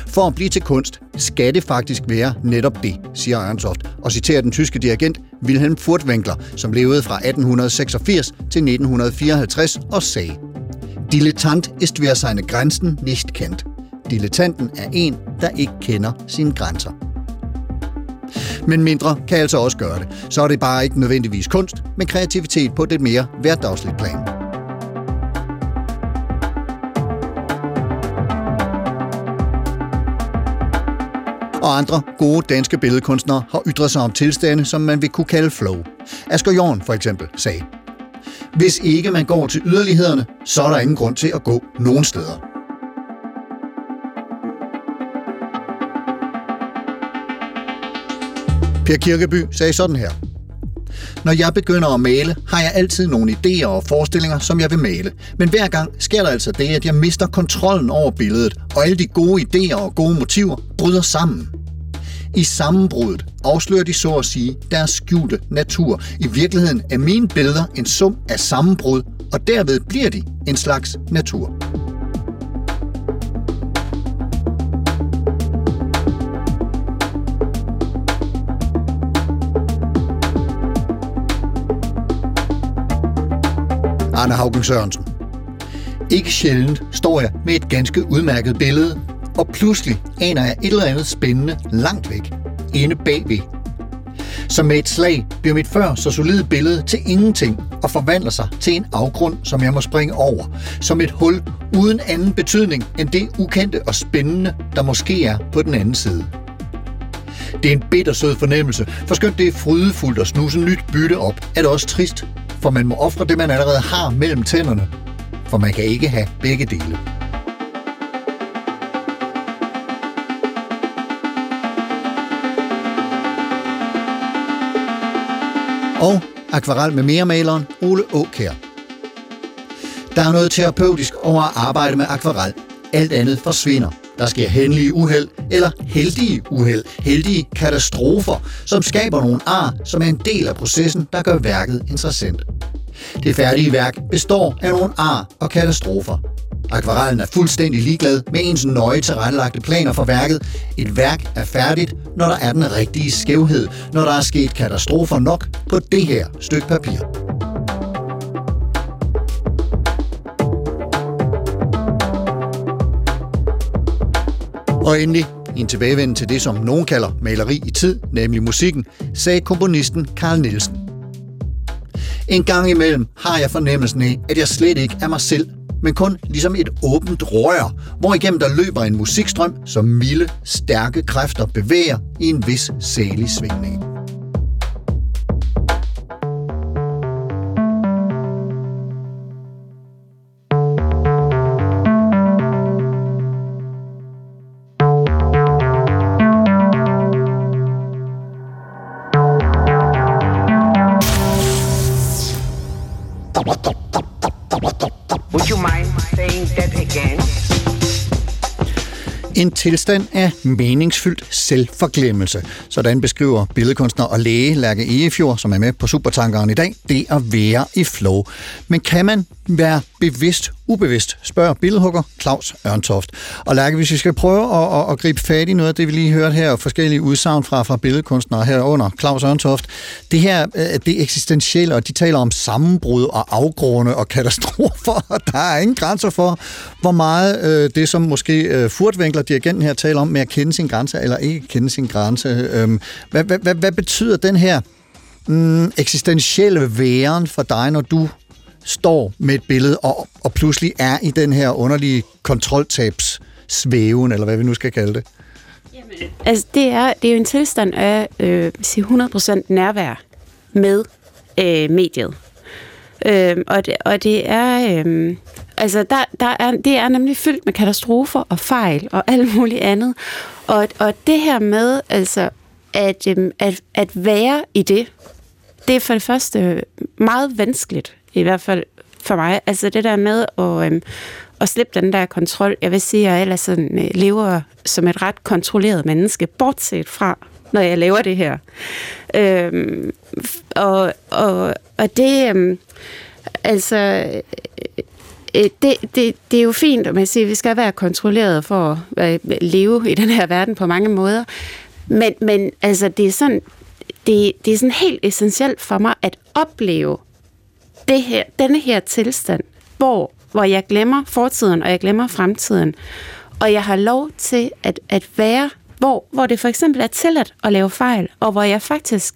A: For at blive til kunst, skal det faktisk være netop det, siger Ørntoft, og citerer den tyske dirigent Wilhelm Furtwängler, som levede fra 1886 til 1954 og sagde, Dilettant ist wer seine Grenzen nicht kennt. Dilettanten er en, der ikke kender sine grænser. Men mindre kan altså også gøre det. Så er det bare ikke nødvendigvis kunst, men kreativitet på det mere hverdagsligt plan. Og andre gode danske billedkunstnere har ytret sig om tilstande, som man vil kunne kalde flow. Asger Jorn for eksempel sagde, Hvis ikke man går til yderlighederne, så er der ingen grund til at gå nogen steder. Per Kirkeby sagde sådan her. Når jeg begynder at male, har jeg altid nogle idéer og forestillinger, som jeg vil male. Men hver gang sker der altså det, at jeg mister kontrollen over billedet, og alle de gode idéer og gode motiver bryder sammen. I sammenbruddet afslører de så at sige deres skjulte natur. I virkeligheden er mine billeder en sum af sammenbrud, og derved bliver de en slags natur. Arne Haugen Sørensen. Ikke sjældent står jeg med et ganske udmærket billede, og pludselig aner jeg et eller andet spændende langt væk, inde bagved. Som med et slag bliver mit før så solide billede til ingenting og forvandler sig til en afgrund, som jeg må springe over. Som et hul uden anden betydning end det ukendte og spændende, der måske er på den anden side. Det er en bittersød fornemmelse, for skønt det er frydefuldt at snuse nyt bytte op, er det også trist, for man må ofre det, man allerede har mellem tænderne. For man kan ikke have begge dele. Og akvarel med mere maleren Ole Åkær. Der er noget terapeutisk over at arbejde med akvarel. Alt andet forsvinder. Der sker hændelige uheld eller heldige uheld, heldige katastrofer, som skaber nogle ar, som er en del af processen, der gør værket interessant. Det færdige værk består af nogle ar og katastrofer. Akvarellen er fuldstændig ligeglad med ens nøje tilrettelagte planer for værket. Et værk er færdigt, når der er den rigtige skævhed, når der er sket katastrofer nok på det her stykke papir. Og endelig, i en tilbagevenden til det, som nogen kalder maleri i tid, nemlig musikken, sagde komponisten Carl Nielsen. En gang imellem har jeg fornemmelsen af, at jeg slet ikke er mig selv, men kun ligesom et åbent rør, hvor igennem der løber en musikstrøm, som milde, stærke kræfter bevæger i en vis salig svingning. En tilstand af meningsfyldt selvforglemmelse. Sådan beskriver billedkunstner og læge Lærke Egefjord, som er med på Supertankeren i dag, det at være i flow. Men kan man være bevidst, ubevidst, spørger billedhugger Claus Ørntoft. Og Lærke, hvis vi skal prøve at, at, at gribe fat i noget af det, vi lige hørte her, og forskellige udsagn fra, fra billedkunstnere herunder, Claus Ørntoft, det her, øh, det eksistentielle, og de taler om sammenbrud og afgrunde og katastrofer, og der er ingen grænser for, hvor meget øh, det, som måske øh, Furtvinkler, dirigenten her, taler om med at kende sin grænse, eller ikke kende sin grænse. Øh, hvad, hvad, hvad, hvad betyder den her mm, eksistentielle væren for dig, når du står med et billede og, og pludselig er i den her underlige kontroltabs svæven, eller hvad vi nu skal kalde det.
B: Jamen, Altså, det er, det er jo en tilstand af øh, 100% nærvær med øh, mediet. Øh, og, det, og det er... Øh, altså, der, der er, det er nemlig fyldt med katastrofer og fejl og alt muligt andet. Og, og det her med altså, at, øh, at, at være i det, det er for det første meget vanskeligt, i hvert fald for mig. Altså det der med at, øhm, at slippe den der kontrol. Jeg vil sige, at jeg ellers sådan, øh, lever som et ret kontrolleret menneske, bortset fra, når jeg laver det her. Øhm, og, og, og det, øhm, altså, øh, øh det, det, det er jo fint, at man siger, at vi skal være kontrolleret for at øh, leve i den her verden på mange måder. Men, men altså, det er sådan, det, det er sådan helt essentielt for mig at opleve det her, denne her tilstand, hvor, hvor jeg glemmer fortiden, og jeg glemmer fremtiden. Og jeg har lov til at, at være, hvor, hvor det for eksempel er tilladt at lave fejl, og hvor jeg faktisk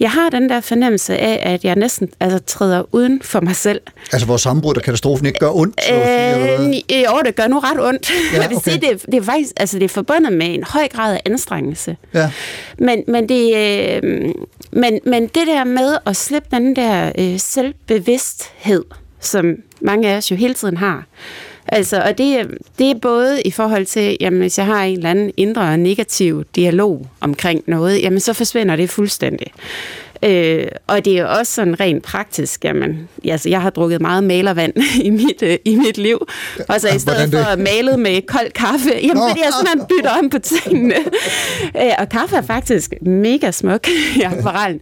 B: jeg har den der fornemmelse af, at jeg næsten altså, træder uden for mig selv.
A: Altså, hvor sammenbrud og katastrofen ikke gør ondt? sige, eller?
B: Øh, jo, det gør nu ret ondt.
A: Ja,
B: jeg vil
A: okay.
B: sige, det, det, er faktisk, altså, det er forbundet med en høj grad af anstrengelse.
A: Ja.
B: Men, men, det, øh, men, men det der med at slippe den der øh, selvbevidsthed, som mange af os jo hele tiden har, Altså, og det, det er både i forhold til, jamen, hvis jeg har en eller anden indre negativ dialog omkring noget, jamen, så forsvinder det fuldstændig. Øh, og det er jo også sådan rent praktisk. Jamen, altså, jeg har drukket meget malervand i mit, øh, i mit liv. Og så i stedet
A: det?
B: for at male med kold kaffe, jamen,
A: Nå.
B: fordi jeg simpelthen bytter om på tingene. øh, og kaffe er faktisk mega smuk i akvarellen.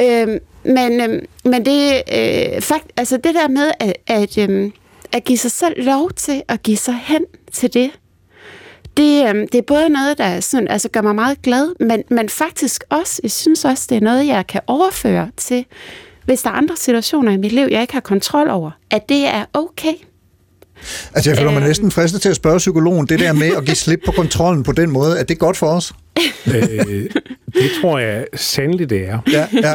B: Øh, men, øh, men det, øh, fakt, altså det der med at, at, øh, at give sig selv lov til at give sig hen til det, det, øhm, det er både noget, der sådan, altså gør mig meget glad, men, men faktisk også, jeg synes også, det er noget, jeg kan overføre til, hvis der er andre situationer i mit liv, jeg ikke har kontrol over, at det er okay.
A: Altså, jeg føler mig
B: Øhm.
A: næsten fristet til at spørge psykologen, det der med at give slip på kontrollen på den måde, er det godt for os?
C: Øh, det tror jeg sandelig, det er.
A: Ja, ja.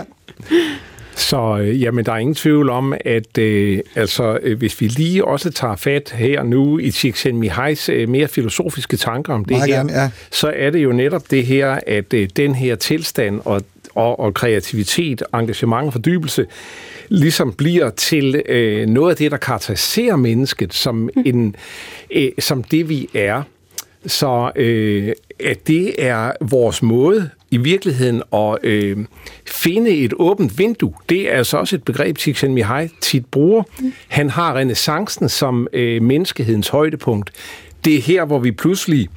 C: Så øh, jamen, der er ingen tvivl om, at øh, altså, øh, hvis vi lige også tager fat her nu i Csikszentmihalys øh, mere filosofiske tanker om det
A: Meget
C: her,
A: gerne, ja.
C: så er det jo netop det her, at øh, den her tilstand og, og, og kreativitet, engagement og fordybelse, ligesom bliver til øh, noget af det, der karakteriserer mennesket som, en, øh, som det, vi er. Så øh, at det er vores måde i virkeligheden at øh, finde et åbent vindue. Det er altså også et begreb, Csikszentmihalyi tit bruger. Han har renaissancen som øh, menneskehedens højdepunkt. Det er her, hvor vi pludselig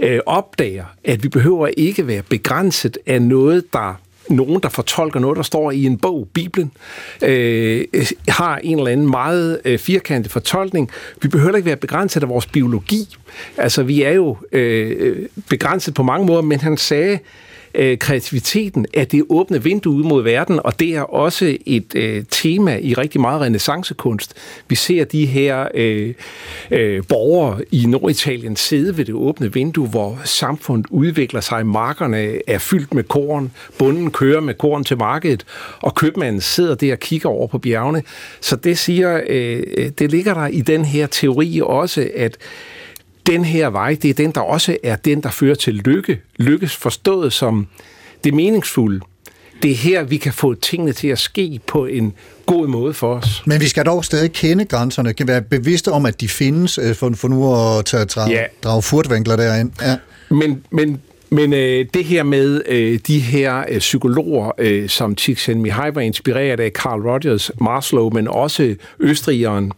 C: øh, opdager, at vi behøver ikke være begrænset af noget, der nogen, der fortolker noget, der står i en bog, Bibelen, øh, har en eller anden meget øh, firkantet fortolkning. Vi behøver ikke være begrænset af vores biologi. Altså, vi er jo øh, øh begrænset på mange måder, men han sagde, øh, kreativiteten er det åbne vindue ud mod verden, og det er også et øh, tema i rigtig meget renaissancekunst. Vi ser de her øh, øh, borgere i Norditalien sidde ved det åbne vindue, hvor samfundet udvikler sig, markerne er fyldt med korn, bunden kører med korn til markedet, og købmanden sidder der og kigger over på bjergene. Så det siger, øh, øh det ligger der i den her teori også, at den her vej, det er den, der også er den, der fører til lykke. Lykkes forstået som det meningsfulde. Det er her, vi kan få tingene til at ske på en god måde for os.
A: Men vi skal dog stadig kende grænserne, kan være bevidste om, at de findes, øh, for, for nu at tage, drage,
C: Ja.
A: drage furtvinkler derind. Ja.
C: Men, men, men øh, det her med øh, de her øh, psykologer, øh, som Csikszentmihalyi var inspireret af, Carl Rogers, Maslow, men også østrigeren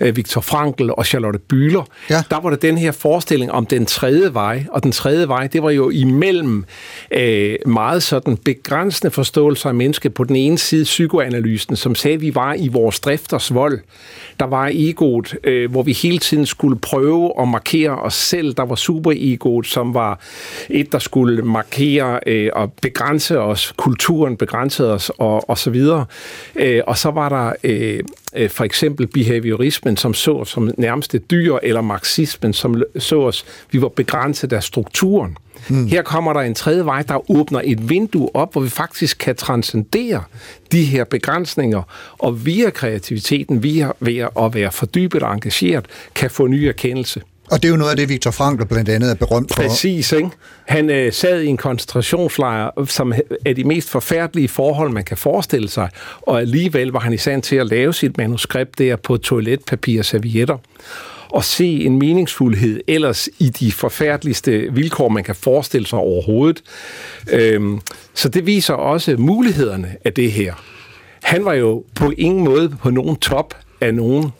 C: øh, Viktor Frankl og Charlotte Bühler,
A: Ja.
C: der var der den her forestilling om den tredje vej, og den tredje vej, det var jo imellem øh, meget sådan begrænsende forståelser af mennesket på den ene side psykoanalysen, som sagde, at vi var i vores drifters vold. Der var egoet, øh, hvor vi hele tiden skulle prøve at markere os selv. Der var superegoet, som var et, der skulle markere øh, og begrænse os. Kulturen begrænsede os, og, og så videre. Øh, og så var der øh, øh, for eksempel behaviorismen, som så os som nærmeste dyr, eller marxismen, som så os, vi var begrænset af strukturen. Mm. Her kommer der en tredje vej, der åbner et vindue op, hvor vi faktisk kan transcendere de her begrænsninger, og via kreativiteten, via ved at være fordybet og engageret, kan få ny erkendelse.
A: Og det er jo noget af det, Viktor Frankl blandt andet er berømt for.
C: Præcis, ikke? Han øh, sad i en koncentrationslejr, som er de mest forfærdelige forhold, man kan forestille sig, og alligevel var han i stand til at lave sit manuskript der på toiletpapir og servietter og se en meningsfuldhed ellers i de forfærdeligste vilkår, man kan forestille sig overhovedet. Øhm, så det viser også mulighederne af det her. Han var jo på ingen måde på nogen top af nogen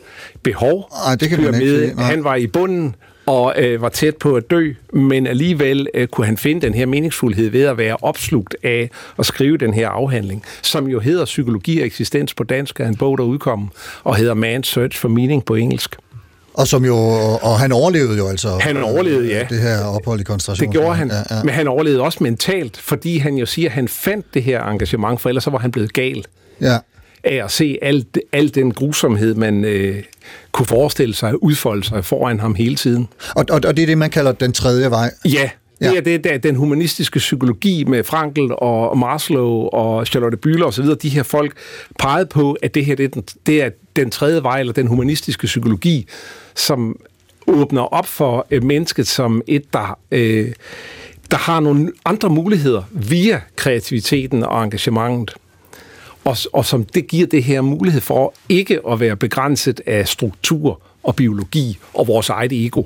C: behov.
A: Ej, det kan man ikke sige, nej.
C: Han var i bunden og øh, var tæt på at dø, men alligevel øh, kunne han finde den her meningsfuldhed ved at være opslugt af at skrive den her afhandling, som jo hedder Psykologi og eksistens på dansk, er en bog, der udkom, og hedder Man's Search for Meaning på engelsk.
A: Og, som jo, og han overlevede jo altså
C: Han overlevede, ja.
A: det her ophold i koncentration.
C: Det gjorde han,
A: Ja, ja.
C: men han overlevede også mentalt, fordi han jo siger, at han fandt det her engagement, for ellers så var han blevet gal
A: ja.
C: Af at se al, al den grusomhed, man øh, kunne forestille sig udfolde sig foran ham hele tiden.
A: Og, og, og det er det, man kalder den tredje vej.
C: Ja,
A: Ja.
C: det er det, der, den humanistiske psykologi med Frankl og Maslow og Charlotte Bühler osv., de her folk pegede på, at det her det er, den, det er den tredje vej, eller den humanistiske psykologi, som åbner op for øh, mennesket som et, der, øh, der har nogle andre muligheder via kreativiteten og engagementet. Og, og som det giver det her mulighed for ikke at være begrænset af struktur og biologi og vores eget ego.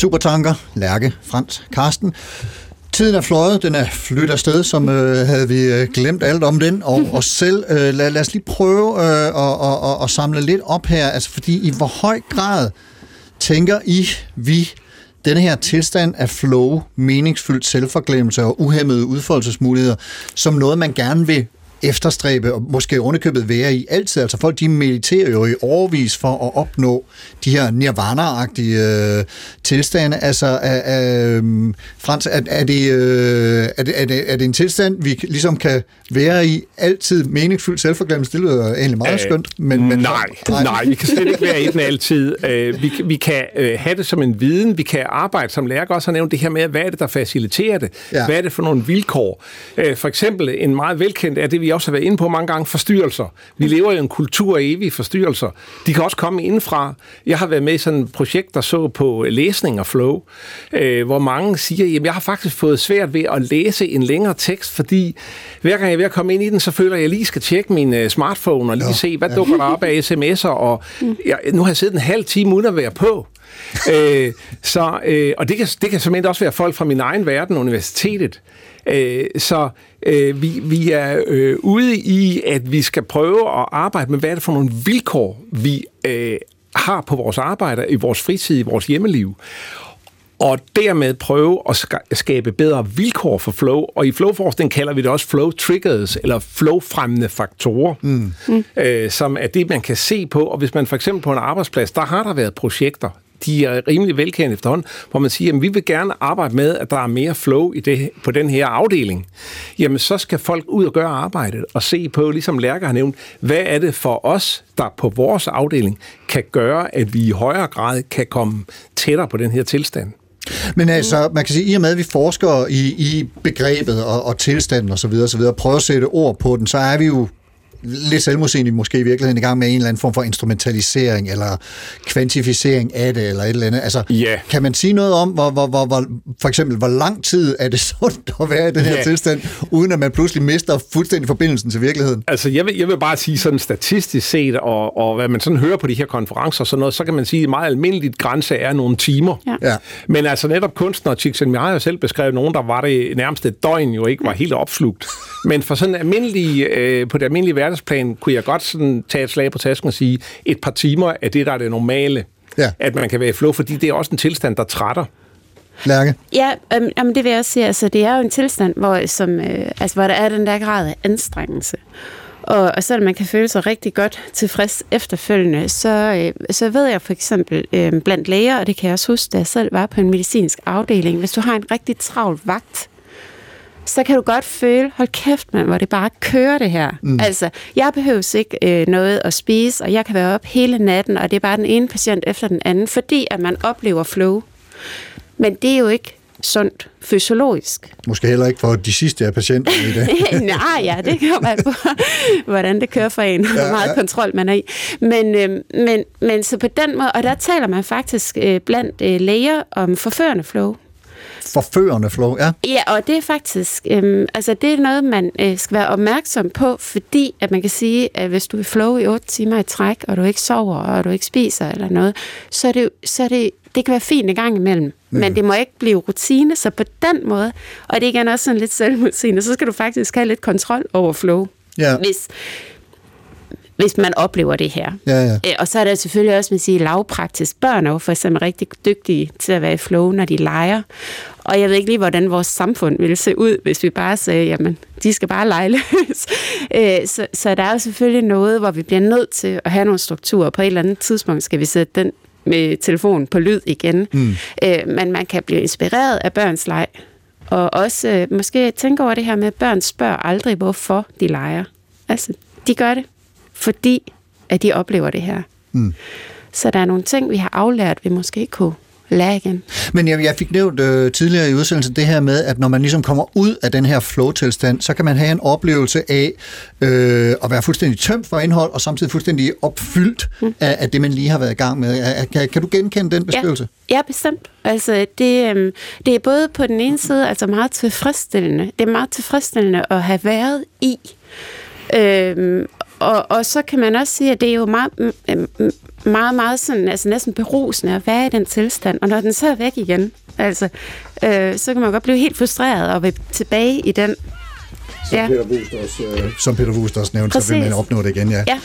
A: Supertanker, Lærke, Frans, Karsten. Tiden er fløjet, den er flyttet afsted, som øh, havde vi øh, glemt alt om den, og os selv. Øh, lad, lad os lige prøve øh, at, at, at, at samle lidt op her, altså fordi i hvor høj grad tænker I, vi, denne her tilstand af flow, meningsfyldt selvforglemmelse og uhemmede udfoldelsesmuligheder, som noget, man gerne vil efterstræbe og måske underkøbet være i altid. Altså folk, de mediterer jo i overvis for at opnå de her nirvana-agtige øh, tilstande. Altså, er, er, Frans, er, er, det, øh, er, det, er, det, er det en tilstand, vi ligesom kan være i altid meningsfyldt selvforglemmelse? Det lyder egentlig meget
C: Øh,
A: skønt. Men, men,
C: nej, nej, vi kan slet ikke være i den altid. Øh, vi, vi kan øh, have det som en viden, vi kan arbejde, som Lærke også har nævnt, det her med, hvad er det, der faciliterer det?
A: Ja.
C: Hvad er det for nogle vilkår? Øh, for eksempel, en meget velkendt er det, vi også har været inde på mange gange, forstyrrelser. Vi lever i en kultur af evige forstyrrelser. De kan også komme indfra. Jeg har været med i sådan et projekt, der så på læsning og flow, øh, hvor mange siger, at jeg har faktisk fået svært ved at læse en længere tekst, fordi hver gang jeg er ved at komme ind i den, så føler jeg, at jeg lige skal tjekke min øh, smartphone og lige se, hvad dukker der op af sms'er, og jeg, nu har jeg siddet en halv time uden at være på. øh, så, øh, og det kan, det kan simpelthen også være folk fra min egen verden, universitetet. Øh, så øh, vi, vi er øh, ude i, at vi skal prøve at arbejde med, hvad er det for nogle vilkår, vi øh, har på vores arbejde, i vores fritid, i vores hjemmeliv og dermed prøve at ska- skabe bedre vilkår for flow. Og i flowforskning kalder vi det også flow triggers, eller flow-fremmende faktorer, mm. øh, som er det, man kan se på. Og hvis man for eksempel på en arbejdsplads, der har der været projekter, de er rimelig velkendte efterhånden, hvor man siger, at vi vil gerne arbejde med, at der er mere flow i det, på den her afdeling. Jamen, så skal folk ud og gøre arbejdet og se på, ligesom Lærke har nævnt, hvad er det for os, der på vores afdeling kan gøre, at vi i højere grad kan komme tættere på den her tilstand.
A: Men altså, man kan sige, i og med, at vi forsker i, i begrebet og, og tilstanden osv., og så videre, prøver at sætte ord på den, så er vi jo lidt selvmodsigende måske i virkeligheden i gang med en eller anden form for instrumentalisering eller kvantificering af det eller et eller andet. Altså,
C: Ja.
A: kan man sige noget om, hvor, hvor, hvor, hvor, for eksempel, hvor lang tid er det sundt at være i den her
C: Ja.
A: tilstand, uden at man pludselig mister fuldstændig forbindelsen til virkeligheden?
C: Altså, jeg vil, jeg vil bare sige sådan statistisk set, og, og hvad man sådan hører på de her konferencer og sådan noget, så kan man sige, at meget almindeligt grænse er nogle timer.
B: Ja.
A: Ja.
C: Men altså netop kunstner, Csikszentmihalyi har jo selv beskrevet nogen, der var det nærmest et døgn jo ikke var helt opslugt. Men for sådan almindelige, øh, på det almindelige verdensplan, kunne jeg godt sådan tage et slag på tasken og sige, et par timer er det, der er det normale.
A: Ja.
C: At man kan være i flow, fordi det er også en tilstand, der trætter.
A: Lærke?
B: Ja, øhm, jamen det vil jeg også sige. Altså, det er jo en tilstand, hvor, som, øh, altså, hvor der er den der grad af anstrengelse. Og, og selvom man kan føle sig rigtig godt tilfreds efterfølgende, så, øh, så ved jeg for eksempel øh, blandt læger, og det kan jeg også huske, da jeg selv var på en medicinsk afdeling, hvis du har en rigtig travl vagt, så kan du godt føle, hold kæft mand, hvor det bare kører det her. Mm. Altså, jeg behøver ikke øh, noget at spise, og jeg kan være op hele natten, og det er bare den ene patient efter den anden, fordi at man oplever flow. Men det er jo ikke sundt fysiologisk.
A: Måske heller ikke for de sidste af patienter i det.
B: Nej, ja, det kan man på, hvordan det kører for en, hvor meget
A: ja.
B: kontrol man er i. Men, øh, men, men så på den måde, og der taler man faktisk øh, blandt øh, læger om forførende flow.
A: Forførende flow, ja.
B: Ja, og det er faktisk, øhm, altså det er noget, man øh, skal være opmærksom på, fordi at man kan sige, at hvis du er flow i 8 timer i træk, og du ikke sover, og du ikke spiser eller noget, så er det, så er det, det kan være fint en gang imellem, mm. men det må ikke blive rutine, så på den måde, og det er igen også sådan lidt selvmodsigende, så skal du faktisk have lidt kontrol over flow,
A: Ja.
B: hvis, hvis man oplever det her.
A: Ja, ja.
B: Øh, Og så er der selvfølgelig også, man siger, lavpraktisk. Børn er jo for eksempel rigtig dygtige til at være i flow, når de leger. Og jeg ved ikke lige, hvordan vores samfund ville se ud, hvis vi bare sagde, jamen, de skal bare lege løs. Øh, så, så der er jo selvfølgelig noget, hvor vi bliver nødt til at have nogle strukturer. På et eller andet tidspunkt skal vi sætte den med telefonen på lyd igen. Mm. Øh, men man kan blive inspireret af børns leg. Og også øh, måske tænke over det her med, at børn spørger aldrig, hvorfor de leger. Altså, de gør det, fordi at de oplever det her. Mm. Så der er nogle ting, vi har aflært, vi måske ikke kunne lære igen.
A: Men jeg, jeg fik nævnt øh, tidligere i udsendelsen det her med, at når man ligesom kommer ud af den her flow-tilstand, så kan man have en oplevelse af øh, at være fuldstændig tømt for indhold, og samtidig fuldstændig opfyldt mm. af, af det, man lige har været i gang med. Er- Kan, kan du genkende den beskrivelse?
B: Ja, ja bestemt. Altså, det, øhm, det er både på den ene side altså meget tilfredsstillende. Det er meget tilfredsstillende at have været i. Øhm, og, og så kan man også sige, at det er jo meget, meget, meget sådan, altså næsten berusende at være i den tilstand. Og når den så er væk igen, altså, øh, så kan man godt blive helt frustreret og vil tilbage i den
A: som
B: Ja.
A: Peter Wust også, øh, som Peter Wust også nævnte, så vil man
B: Præcis.
A: opnå det igen, ja.
B: Ja.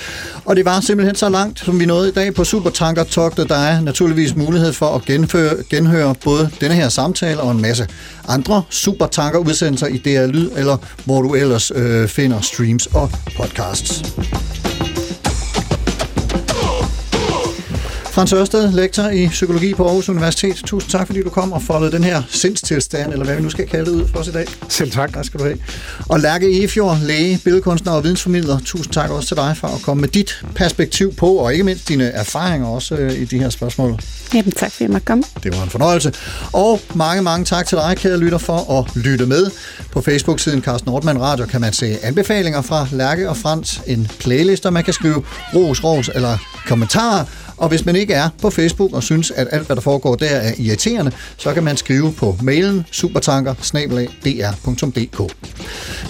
A: Og det var simpelthen så langt, som vi nåede i dag på Supertanker-togtet. Der er naturligvis mulighed for at genføre, genhøre både denne her samtale og en masse andre Supertanker-udsendelser i DR Lyd, eller hvor du ellers øh, finder streams og podcasts. Frans Ørsted, lektor i psykologi på Aarhus Universitet. Tusind tak, fordi du kom og foldede den her sindstilstand, eller hvad vi nu skal kalde det ud for os i dag.
C: Selv tak.
A: Tak skal du have. Og Lærke Efjord, læge, billedkunstner og vidensformidler. Tusind tak også til dig for at komme med dit perspektiv på, og ikke mindst dine erfaringer også øh, i de her spørgsmål.
B: Jamen, tak fordi jeg måtte komme.
A: Det var en fornøjelse. Og mange, mange tak til dig, kære lytter, for at lytte med. På Facebook-siden Carsten Nordmann Radio kan man se anbefalinger fra Lærke og Frans, en playlist, og man kan skrive ros, ros eller kommentarer. Og hvis man ikke er på Facebook og synes, at alt, hvad der foregår der er irriterende, så kan man skrive på mailen supertanker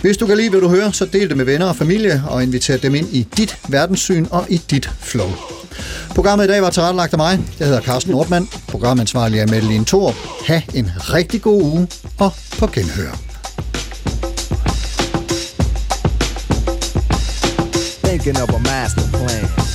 A: Hvis du kan lide, hvad du hører, så del det med venner og familie og inviter dem ind i dit verdenssyn og i dit flow. Programmet i dag var tilrettelagt af mig. Jeg hedder Carsten Nordmann. Programansvarlig er Madeline Thor. Ha' en rigtig god uge og på genhør.
G: Thinking of a master plan.